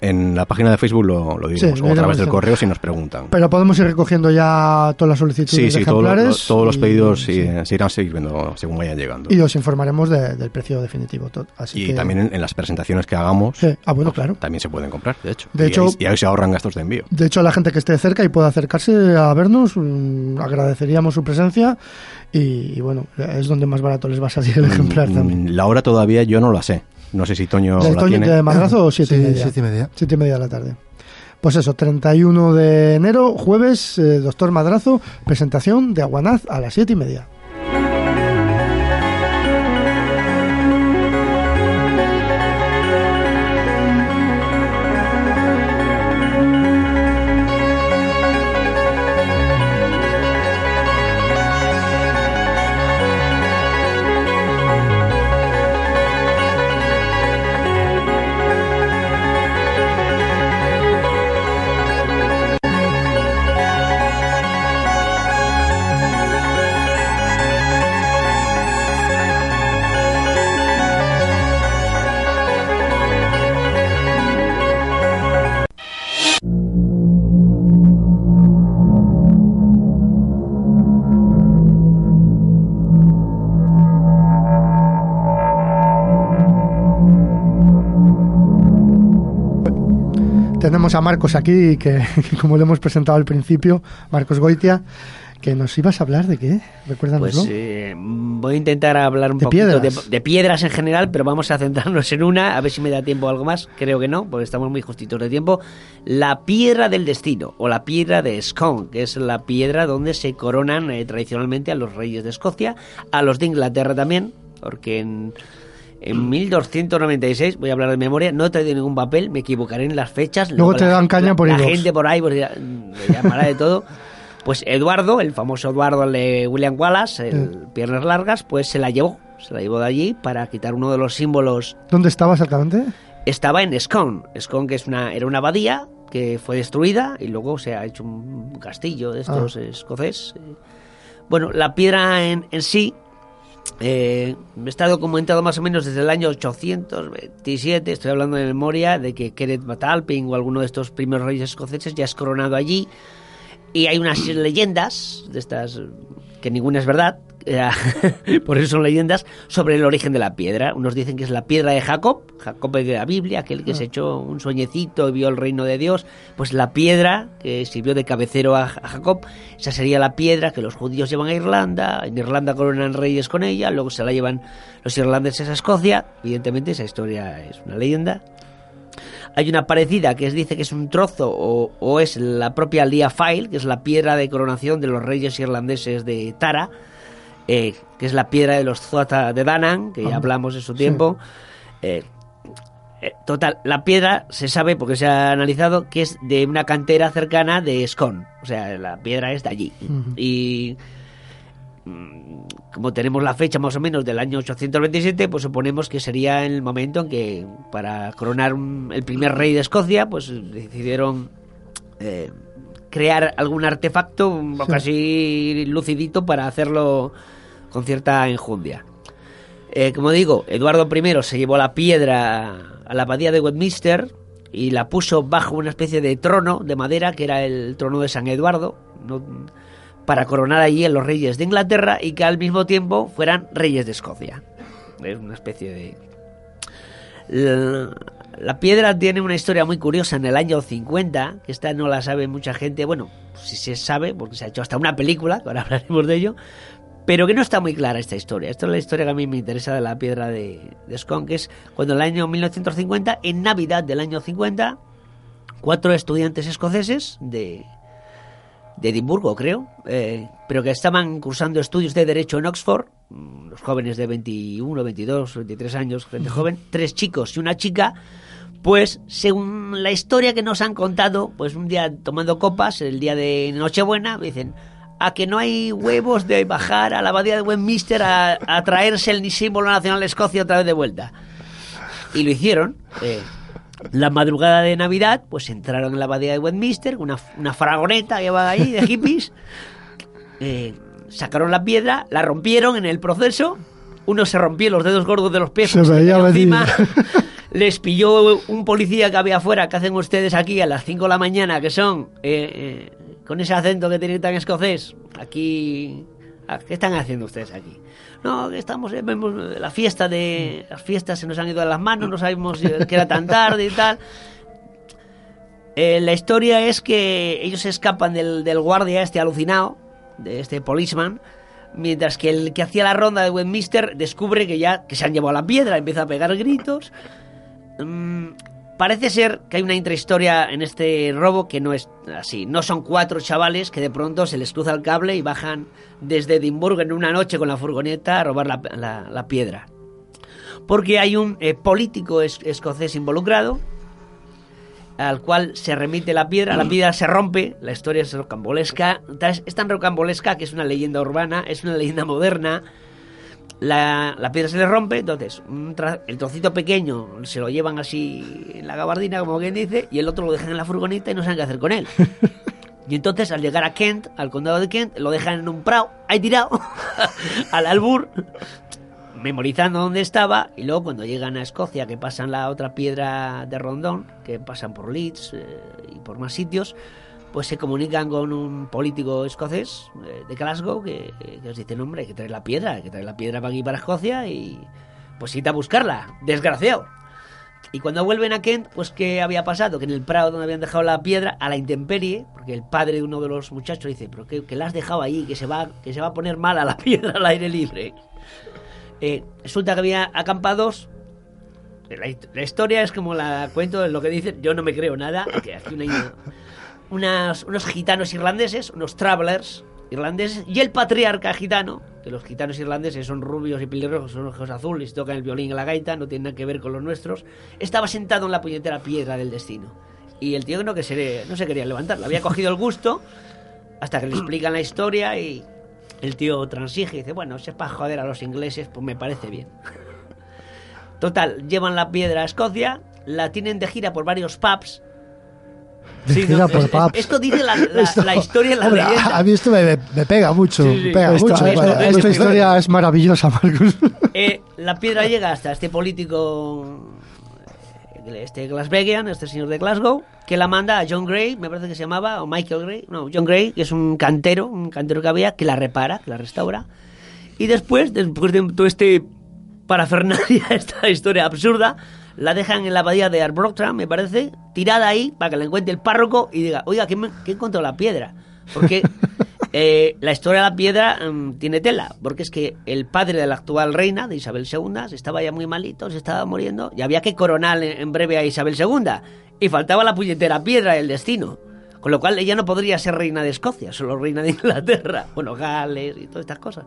en la página de Facebook lo, lo diremos. Sí, lo o a través del correo si nos preguntan. Pero podemos ir recogiendo ya todas las solicitudes Sí, de sí, todos los, ejemplares. todos los y- pedidos sí, sí. se irán sirviendo según vayan llegando. Y os informaremos de- del precio definitivo. Así Y que- también en, en las presentaciones que hagamos. Ah, bueno, claro. también se pueden comprar, de hecho. De y, hecho- ahí, y ahí se ahorran gastos de envío. De hecho, a la gente que esté cerca y pueda acercarse a vernos, mm, agradeceríamos su presencia y, y bueno, es donde más barato les va a salir el ejemplar Mm, también. La hora todavía yo no la sé. No sé si Toño ¿De, la Toño- tiene. de madrazo o siete Sí, y media? siete y media. Siete y media de la tarde. Pues eso, 31 de enero, jueves, eh, doctor Madrazo, presentación de Aguanaz a las siete y media. Tenemos a Marcos aquí, que, que (laughs) como le hemos presentado al principio, Marcos Goitia, que nos ibas a hablar de qué, recuérdanoslo. Pues eh, voy a intentar hablar un De poquito de, piedras. de piedras en general, pero vamos a centrarnos en una, a ver si me da tiempo algo más. Creo que no, porque estamos muy justitos de tiempo. La piedra del destino, o la piedra de Scone, que es la piedra donde se coronan eh, tradicionalmente a los reyes de Escocia, a los de Inglaterra también, porque en, en 1296, voy a hablar de memoria, no he traído ningún papel, me equivocaré en las fechas. Luego te la- dan caña la- por La iVoox. gente por ahí pues, me llamará de todo. Pues Eduardo, el famoso Eduardo de William Wallace, el piernas largas, pues se la llevó. Se la llevó de allí para quitar uno de los símbolos. ¿Dónde estaba exactamente? Estaba en Scone. Scone, que es una, era una abadía que fue destruida y luego se ha hecho un castillo de estos Ah. escocés. Eh, Bueno, la piedra en, en sí eh, está documentado más o menos desde el año 827, estoy hablando de memoria, de que Kenneth Matalpin o alguno de estos primeros reyes escoceses ya es coronado allí. Y hay unas leyendas, de estas que ninguna es verdad, eh, (laughs) por eso son leyendas, sobre el origen de la piedra. Unos dicen que es la piedra de Jacob, Jacob de la Biblia, aquel que se echó un sueñecito y vio el reino de Dios. Pues la piedra que sirvió de cabecero a, a Jacob, esa sería la piedra que los judíos llevan a Irlanda. En Irlanda coronan reyes con ella, luego se la llevan los irlandeses a Escocia. Evidentemente, esa historia es una leyenda. Hay una parecida que es, dice que es un trozo o, o es la propia Lia File, que es la piedra de coronación de los reyes irlandeses de Tara, eh, que es la piedra de los Zuata de Danan, que ya hablamos en su tiempo. Eh, eh, total, la piedra se sabe, porque se ha analizado, que es de una cantera cercana de Scone. O sea, la piedra es de allí. Y mm, como tenemos la fecha más o menos del año 827, pues suponemos que sería el momento en que para coronar un- el primer rey de Escocia, pues decidieron eh, crear algún artefacto un poco así lucidito para hacerlo con cierta enjundia. Eh, como digo, Eduardo I se llevó la piedra a la abadía de Westminster y la puso bajo una especie de trono de madera que era el trono de San Eduardo, para coronar allí a los reyes de Inglaterra y que al mismo tiempo fueran reyes de Escocia. Es una especie de... La, la piedra tiene una historia muy curiosa en el año 50, que esta no la sabe mucha gente, bueno, si se sabe, porque se ha hecho hasta una película, ahora (laughs) hablaremos de ello, pero que no está muy clara esta historia. Esta es la historia que a mí me interesa de la piedra de, de que es cuando en el año 1950, en Navidad del año 50, cuatro estudiantes escoceses de, de Edimburgo, creo, eh, pero que estaban cursando estudios de Derecho en Oxford, mm, los jóvenes de 21, 22, 23 años, gente joven, tres chicos y una chica, pues según la historia que nos han contado, pues un día tomando copas, el día de Nochebuena, dicen, a que no hay huevos de bajar a la abadía de Westminster a, a traerse el símbolo nacional de Escocia otra vez de vuelta. Y lo hicieron. eh, la madrugada de Navidad, pues entraron en la abadía de Westminster, una, una fragoneta que va ahí de hippies, (laughs) eh, sacaron la piedra, la rompieron en el proceso, uno se rompió los dedos gordos de los pies, Se veía encima, (laughs) les pilló un policía que había afuera, ¿qué hacen ustedes aquí a las 5 de la mañana, que son, eh, eh, con ese acento que tienen tan escocés, aquí... ¿a ¿Qué están haciendo ustedes aquí? No, que estamos, eh, vemos la fiesta de... Las fiestas se nos han ido de las manos, no sabemos eh, que era tan tarde y tal. Eh, la historia es que ellos se escapan del, del guardia este alucinado, de este policeman, mientras que el que hacía la ronda de Westminster descubre que ya que se han llevado la piedra, empieza a pegar gritos. Mm, parece ser que hay una intrahistoria en este robo que no es así. No son cuatro chavales que de pronto se les cruza el cable y bajan desde Edimburgo en una noche con la furgoneta a robar la, piedra. Porque hay un eh, político es- escocés involucrado al cual se remite la piedra, la piedra se rompe, la historia es rocambolesca, es es tan rocambolesca que es una leyenda urbana, es una leyenda moderna, la, la piedra se le rompe, entonces un el trocito pequeño se lo llevan así en la gabardina, como quien dice, y el otro lo dejan en la furgoneta y no saben qué hacer con él. (laughs) Y entonces al llegar a Kent, al condado de Kent, lo dejan en un prado, ahí tirado, (laughs) al albur, memorizando dónde estaba, y luego cuando llegan a Escocia, que pasan la otra piedra de Rondón, que pasan por Leeds eh, y por más sitios, pues se comunican con un político escocés eh, de Glasgow que, les dice, "No, hombre, hay que traer la piedra, hay que traer la piedra para aquí, para Escocia, y pues id a buscarla, desgraciado. Y cuando vuelven a Kent, pues ¿qué había pasado? Que en el prado donde habían dejado la piedra, a la intemperie, porque el padre de uno de los muchachos dice, pero que, que la has dejado ahí, que se, va, que se va a poner mala la (laughs) piedra al aire libre. Eh, resulta que había acampados. La, hist- la historia es como la cuento, lo que dicen, yo no me creo nada, que aquí unos gitanos irlandeses, unos travelers irlandeses, y el patriarca gitano, que los gitanos irlandeses son rubios y pelirrojos, son ojos azules, tocan el violín y la gaita, no tienen nada que ver con los nuestros, estaba sentado en la puñetera piedra del destino. Y el tío no, que se, no se quería levantar, le había cogido el gusto, hasta que le explican la historia y el tío transige y dice, bueno, si es para joder a los ingleses, pues me parece bien. Total, llevan la piedra a Escocia, la tienen de gira por varios pubs. Sí, no, por es-. Esto dice la, la- Esto- la historia la Hombre, a, leyenda. a mí esto me, me pega mucho. Sí, sí. me pega Esta, mucho. Bueno, esta esto- historia es maravillosa, Marcus. (laughs) Eh, la piedra llega hasta este político, este Glaswegian, este señor de Glasgow, que la manda a John Gray, me parece que se llamaba, o Michael Gray, no, John Gray, que es un cantero, un cantero que había, que la repara, que la restaura. Y después, después de todo este parafernalia, (laughs) esta historia absurda, la dejan en la abadía de Arbroath, me parece, tirada ahí para que la encuentre el párroco y diga, oiga, ¿qué, me- encontró la piedra? Porque (laughs) eh, la historia de la piedra mm, tiene tela, porque es que el padre de la actual reina, de Isabel II, se estaba ya muy malito, se estaba muriendo, y había que coronar en, en breve a Isabel II, y faltaba la puñetera piedra del destino. Con lo cual ella no podría ser reina de Escocia, solo reina de Inglaterra, (laughs) bueno, Gales y todas estas cosas.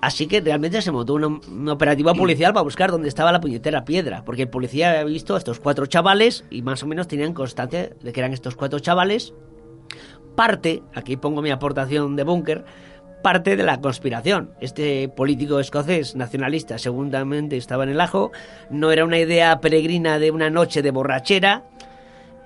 Así que realmente se montó un, un operativo policial para buscar dónde estaba la puñetera piedra. Porque el policía había visto a estos cuatro chavales y más o menos tenían constancia de que eran estos cuatro chavales. Parte, aquí pongo mi aportación de búnker, parte de la conspiración. Este político escocés nacionalista seguramente estaba en el ajo. No era una idea peregrina de una noche de borrachera.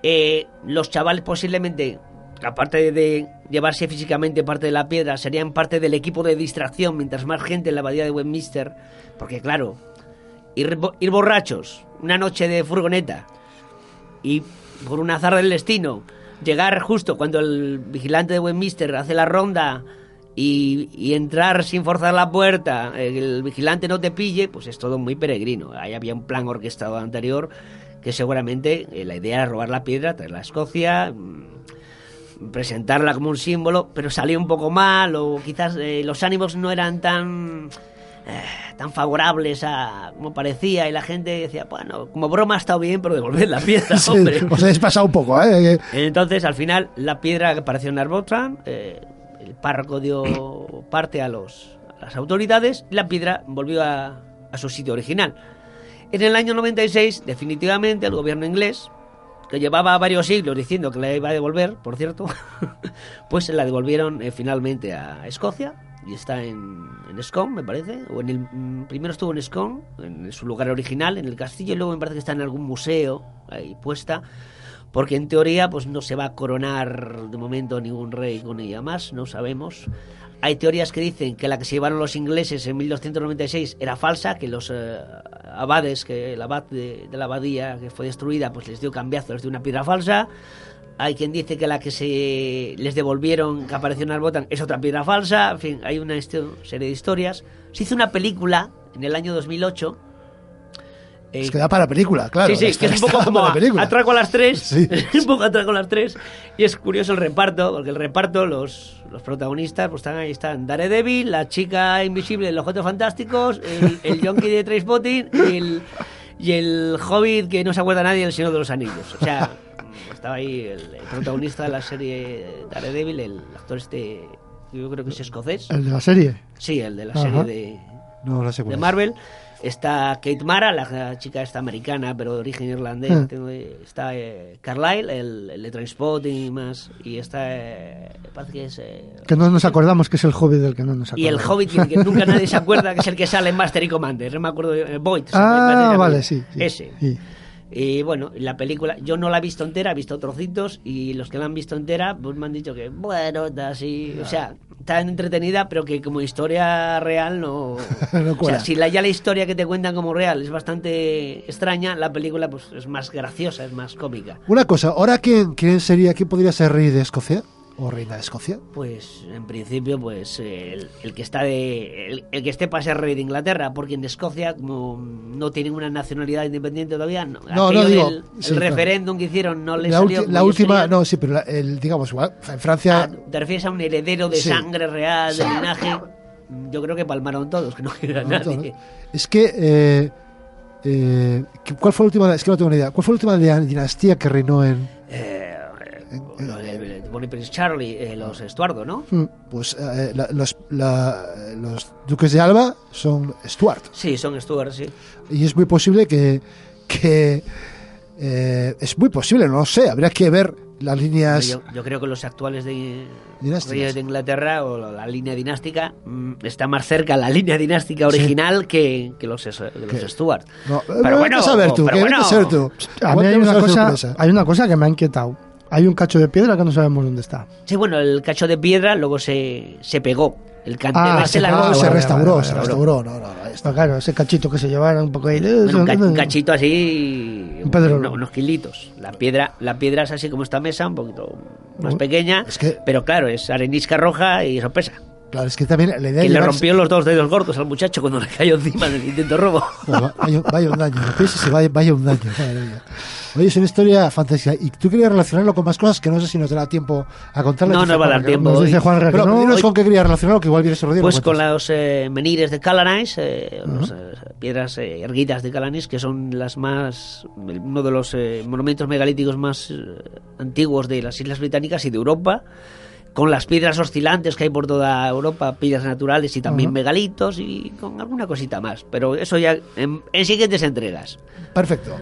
Eh, los chavales posiblemente, aparte de llevarse físicamente parte de la piedra, serían parte del equipo de distracción mientras más gente en la abadía de Westminster. Porque claro, ir, bo- ir borrachos, una noche de furgoneta y por un azar del destino, llegar justo cuando el vigilante de Westminster hace la ronda y, entrar sin forzar la puerta, el vigilante no te pille, pues es todo muy peregrino. Ahí había un plan orquestado anterior que seguramente eh, la idea era robar la piedra, traerla a Escocia, mm, presentarla como un símbolo, pero salió un poco mal o quizás eh, los ánimos no eran tan eh, tan favorables a como parecía y la gente decía, bueno, como broma ha estado bien, pero devolver la piedra, (laughs) Sí, hombre. (laughs) os habéis pasado un poco, ¿eh? Entonces, al final, la piedra que apareció en Arbotran, eh, el párroco dio (clears throat) parte a, los, a las autoridades y la piedra volvió a, a su sitio original. En el año 96, definitivamente, el gobierno inglés, que llevaba varios siglos diciendo que la iba a devolver, por cierto, (laughs) pues la devolvieron eh, finalmente a Escocia y está en, en Scone, me parece, o en el mm, primero estuvo en Scone, en su lugar original, en el castillo, y luego me parece que está en algún museo ahí puesta, porque en teoría pues no se va a coronar de momento ningún rey con ella más, no sabemos. Hay teorías que dicen que la que se llevaron los ingleses en 1296 era falsa, que los eh, abades, que el abad de, de la abadía que fue destruida, pues les dio cambiazos de una piedra falsa. Hay quien dice que la que se les devolvieron, que apareció en Arbotán, es otra piedra falsa. En fin, hay una serie de historias. Se hizo una película en el año 2008. Eh, Es que da para película, claro. sí, sí, que es un poco como para a- película. atraco a las tres. Sí. (laughs) un poco atraco a las tres. Y es curioso el reparto, porque el reparto, los, los protagonistas, pues están ahí, están Daredevil, la chica invisible de los Cuatro Fantásticos, el, el Yonki de Trainspotting y el, y el Hobbit que no se acuerda nadie del Señor de los Anillos. O sea, estaba ahí el, el protagonista de la serie Daredevil, el actor este, yo creo que es escocés. El de la serie. Sí, el de la Ajá. serie de, No, la sé de es. Está Kate Mara, la chica está americana, pero de origen irlandés. Ah. Tengo- Está eh, Carlyle, el, el de Transpotting y más. Y está. eh, parece que es. eh, Que no nos acordamos que es el hobbit del que no nos y acordamos. el Hobbit, que, que (laughs) nunca nadie se acuerda, que es el que sale en Master y Commander. No me acuerdo. eh, Void. se Ah, vale, sí, sí. Ese. Sí. Y bueno, la película, yo no la he visto entera, he visto trocitos y los que la han visto entera, pues me han dicho que, bueno, está así, o sea, está entretenida, pero que como historia real no... (laughs) No o sea, si la, ya la historia que te cuentan como real es bastante extraña, la película pues es más graciosa, es más cómica. Una cosa, ¿ahora quién, quién sería, quién podría ser rey de Escocia? ¿O reina de Escocia? Pues en principio, pues el, el que está de. El, el que esté para ser rey de Inglaterra, porque en Escocia, como no tienen una nacionalidad independiente todavía, no, No, aquello no, digo, del- el claro. referéndum que hicieron no les La, salió. la última, no, sí, pero la- el, digamos, igual, en Francia... Ah, ¿Te refieres a un heredero de Sí. sangre real, de linaje? Yo creo que palmaron todos, que no queda nadie. no. Es que, eh, eh, ¿cuál fue la última? Es que no tengo ni idea. ¿Cuál fue la última di- dinastía que reinó en? Eh, de- de Bonnie Prince Charlie, eh, los Estuardo, ¿no? Mm, Pues eh, la- los, la- los duques de Alba son Stuart Sí, son Stuart, sí. y es muy posible que, que eh, es muy posible, no lo sé. Habría que ver las líneas. Yo, yo creo que los actuales de, de Inglaterra o la, línea dinástica mm, está más cerca la línea dinástica original que, que los, que Stuart. No, Pero bueno, a saber tú, pero bueno. a saber tú. A mí hay una, cosa, hay una cosa que me ha inquietado. Hay un cacho de piedra que no sabemos dónde está. Sí, bueno, el cacho de piedra luego se, se pegó. El Ah, se la pegó, No, Ah, se vale, restauró, vale, se restauró. No, no, no. claro, ese cachito que se llevara un poco ahí. Bueno, un, ca- un cachito así, Un pedrolo. uno- unos kilitos. La piedra, la piedra es así como esta mesa, un poquito más pequeña, es que- pero claro, es arenisca roja y eso pesa. Claro, es que también la idea Que le rompió los dos dedos gordos al muchacho cuando le cayó encima del intento robo. Bueno, vaya, vaya un daño, lo piensas y vaya, vaya un daño. madre mía. Oye, es una historia fantástica. Y tú querías relacionarlo con más cosas que no sé si nos dará tiempo a contarle. No, no va a dar tiempo. Nos dice. Juan Pero no. Hoy- con qué querías relacionarlo, que igual vienes otro día. Pues con los eh, menires de Calanis, eh, eh, piedras eh, erguidas de Calanis, que son las más uno de los eh, monumentos megalíticos más antiguos de las Islas Británicas y de Europa, con las piedras oscilantes que hay por toda Europa, piedras naturales y también megalitos y con alguna cosita más. Pero eso ya en, en siguientes entregas. Perfecto.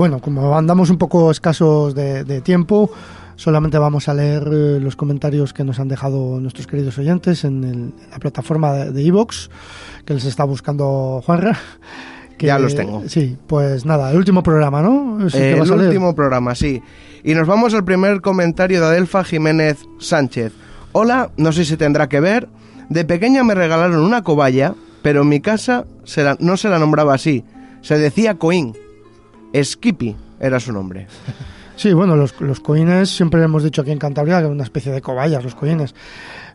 Bueno, como andamos un poco escasos de, de tiempo, solamente vamos a leer eh, los comentarios que nos han dejado nuestros queridos oyentes en, el- en la plataforma de Evox, que les está buscando Juanra. que- Ya los tengo. Sí, pues nada, el último programa, ¿no? Sí, Eh, el último programa, sí. Y nos vamos al primer comentario de Adelfa Jiménez Sánchez. Hola, no sé si tendrá que ver. De pequeña me regalaron una cobaya, pero en mi casa se la- no se la nombraba así. Se decía Coín. Skippy era su nombre. Sí, bueno, los, los coines siempre hemos dicho aquí en Cantabria que es una especie de cobayas, los coines.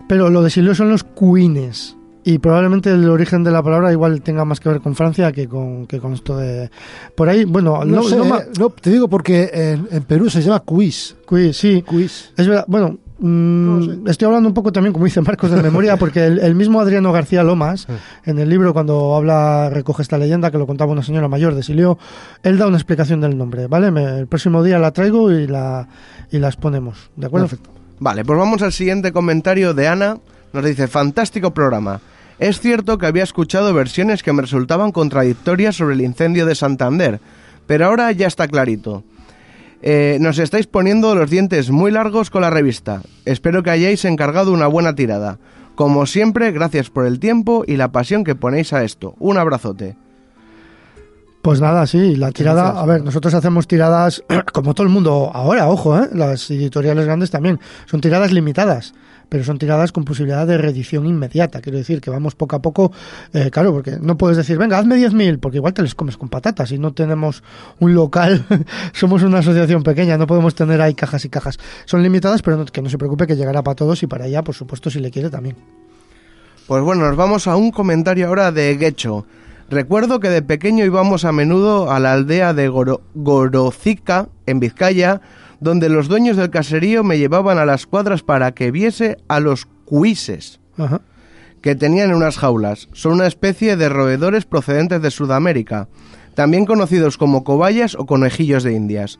Pero lo de Silio son los cuines. Y probablemente el origen de la palabra igual tenga más que ver con Francia que con, que con esto de... Por ahí, bueno, No, no, sé, no eh, no, te digo porque en, en Perú se llama quiz. Quiz, sí. Quiz. Es verdad, bueno, mm, estoy hablando un poco también, como dice Marcos, de memoria, (laughs) porque el, el mismo Adriano García Lomas, en el libro, cuando habla, recoge esta leyenda que lo contaba una señora mayor de Silio, él da una explicación del nombre, ¿vale? Me- el próximo día la traigo y la, y la exponemos, ¿de acuerdo? Perfecto. Vale, pues vamos al siguiente comentario de Ana. Nos dice, fantástico programa. Es cierto que había escuchado versiones que me resultaban contradictorias sobre el incendio de Santander, pero ahora ya está clarito. Eh, nos estáis poniendo los dientes muy largos con la revista. Espero que hayáis encargado una buena tirada. Como siempre, gracias por el tiempo y la pasión que ponéis a esto. Un abrazote. Pues nada, sí, la tirada, a ver, nosotros hacemos tiradas, (clears throat) como todo el mundo ahora, ojo, ¿eh? las editoriales grandes también, son tiradas limitadas, pero son tiradas con posibilidad de reedición inmediata, quiero decir que vamos poco a poco, eh, claro, porque no puedes decir, venga, hazme 10.000, porque igual te les comes con patatas y no tenemos un local, (laughs) somos una asociación pequeña, no podemos tener ahí cajas y cajas, son limitadas, pero no- que no se preocupe que llegará para todos y para ella, por supuesto, si le quiere también. Pues bueno, nos vamos a un comentario ahora de Gecho. Recuerdo que de pequeño íbamos a menudo a la aldea de Goro- Gorocica, en Vizcaya, donde los dueños del caserío me llevaban a las cuadras para que viese a los cuises Ajá. que tenían en unas jaulas. Son una especie de roedores procedentes de Sudamérica, también conocidos como cobayas o conejillos de indias.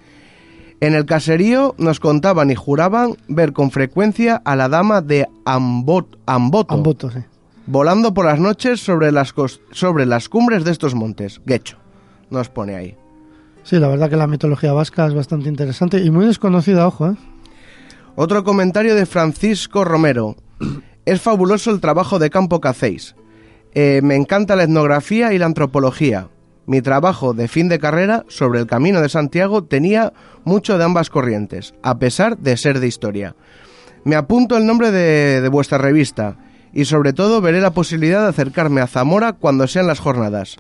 En el caserío nos contaban y juraban ver con frecuencia a la dama de Ambot- Amboto, Amboto, sí. Volando por las noches sobre las, cos- sobre las cumbres de estos montes. Guecho, nos pone ahí. Sí, la verdad que la mitología vasca es bastante interesante y muy desconocida, ojo, ¿eh? Otro comentario de Francisco Romero. (clears throat) Es fabuloso el trabajo de campo que hacéis. Eh, me encanta la etnografía y la antropología. Mi trabajo de fin de carrera sobre el Camino de Santiago tenía mucho de ambas corrientes, a pesar de ser de historia. Me apunto el nombre de, de vuestra revista y sobre todo veré la posibilidad de acercarme a Zamora cuando sean las jornadas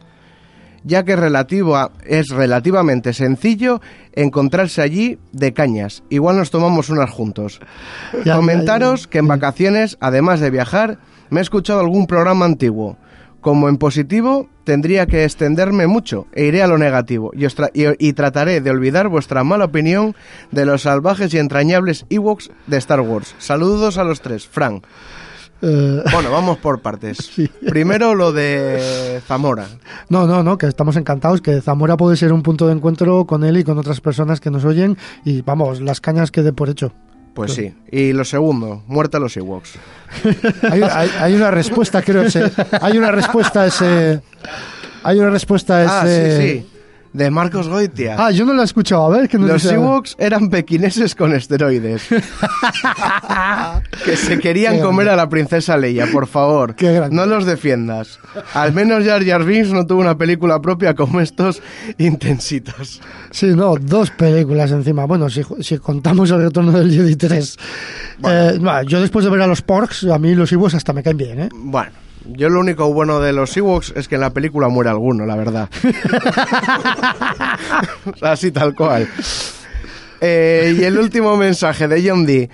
ya que es relativo a- es relativamente sencillo encontrarse allí de cañas. Igual nos tomamos unas juntos. Ya, Comentaros ya, ya. que en vacaciones, además de viajar, me he escuchado algún programa antiguo. Como en positivo, tendría que extenderme mucho e iré a lo negativo y, os tra- y- y trataré de olvidar vuestra mala opinión de los salvajes y entrañables Ewoks de Star Wars. Saludos a los tres. Frank. Eh, Bueno, vamos por partes. (laughs) Primero lo de Zamora. no, no, no, que estamos encantados, que Zamora puede ser un punto de encuentro con él y con otras personas que nos oyen y vamos, las cañas que dé por hecho. Pues sí. Y lo segundo, muerte a los Ewoks. (laughs) Hay, hay- hay una respuesta, creo. ese- hay una respuesta a ese. Hay una respuesta a Ah, ese. sí, sí. De Marcos Goitia. Ah, yo no lo he escuchado, a ver, que nos Los Ewoks eran pequineses con esteroides. (laughs) que se querían comer a la princesa Leia, por favor. No los defiendas. Al menos Jar Jar Binks no tuvo una película propia como estos intensitos. Sí, no, dos películas encima. Bueno, si, si contamos el retorno del Jedi 3. Eh, no, yo después de ver a los Porks, a mí los Ewoks hasta me caen bien, ¿eh? Bueno, yo lo único bueno de los Ewoks es que en la película muere alguno, la verdad. (laughs) Así tal cual. Eh, y el último mensaje de John D.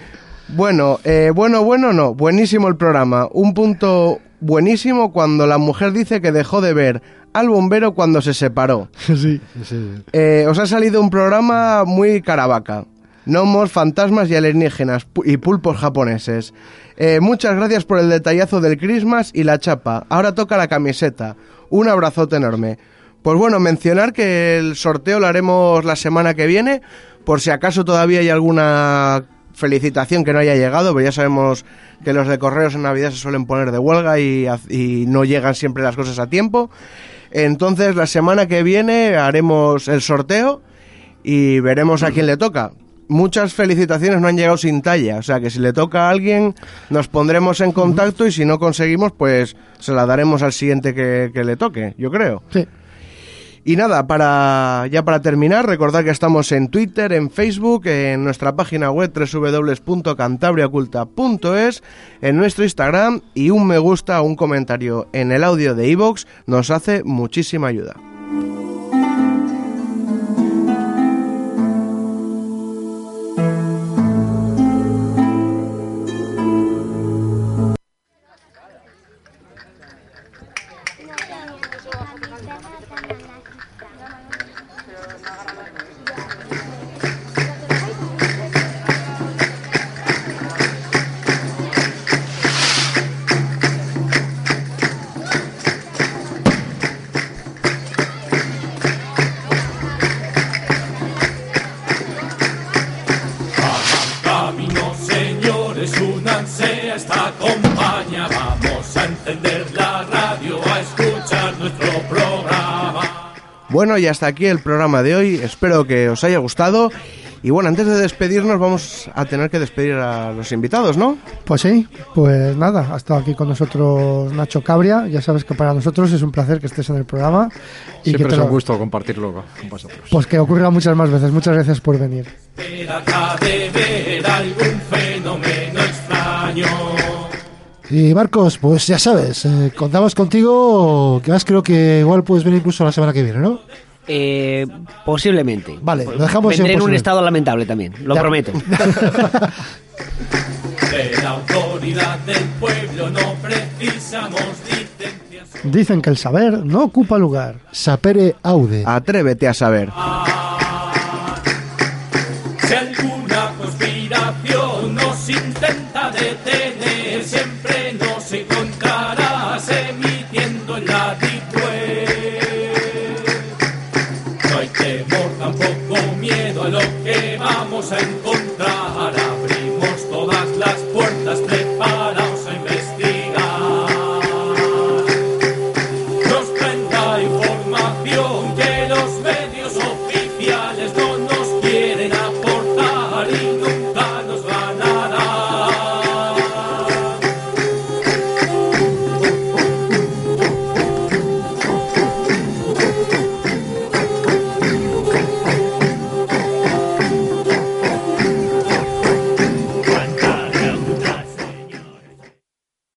Bueno, eh, bueno, bueno, no. Buenísimo el programa. Un punto buenísimo cuando la mujer dice que dejó de ver al bombero cuando se separó. Sí. (laughs) Sí. Eh, os ha salido un programa muy caravaca. Gnomos, fantasmas y alienígenas y pulpos japoneses. Eh, muchas gracias por el detallazo del Christmas y la chapa. Ahora toca la camiseta. Un abrazote enorme. Pues bueno, mencionar que el sorteo lo haremos la semana que viene, por si acaso todavía hay alguna felicitación que no haya llegado, pero ya sabemos que los de correos en Navidad se suelen poner de huelga y no llegan siempre las cosas a tiempo. Entonces la semana que viene haremos el sorteo y veremos a quién le toca. Muchas felicitaciones no han llegado sin talla, o sea que si le toca a alguien nos pondremos en contacto y si no conseguimos pues se la daremos al siguiente que, que le toque, yo creo. Sí. Y nada, para ya para terminar, recordad que estamos en Twitter, en Facebook, en nuestra página web www.cantabriaculta.es, en nuestro Instagram y un me gusta o un comentario en el audio de iVoox nos hace muchísima ayuda. Bueno, y hasta aquí el programa de hoy. Espero que os haya gustado. Y bueno, antes de despedirnos vamos a tener que despedir a los invitados, ¿no? Pues sí, pues nada, ha estado aquí con nosotros Nacho Cabria. Ya sabes que para nosotros es un placer que estés en el programa. Y Siempre que te es un lo- gusto compartirlo con vosotros. Pues que ocurra muchas más veces. Muchas gracias por venir. Ver algún fenómeno extraño. Y Marcos, pues ya sabes, eh, contamos contigo, que más creo que igual puedes venir incluso la semana que viene, ¿no? Eh, posiblemente. Vale, lo dejamos en Vendré en un estado lamentable también, lo Ya. prometo. (laughs) De la autoridad del pueblo no precisamos licencias. Dicen que el saber no ocupa lugar. Sapere aude. Atrévete a saber. Si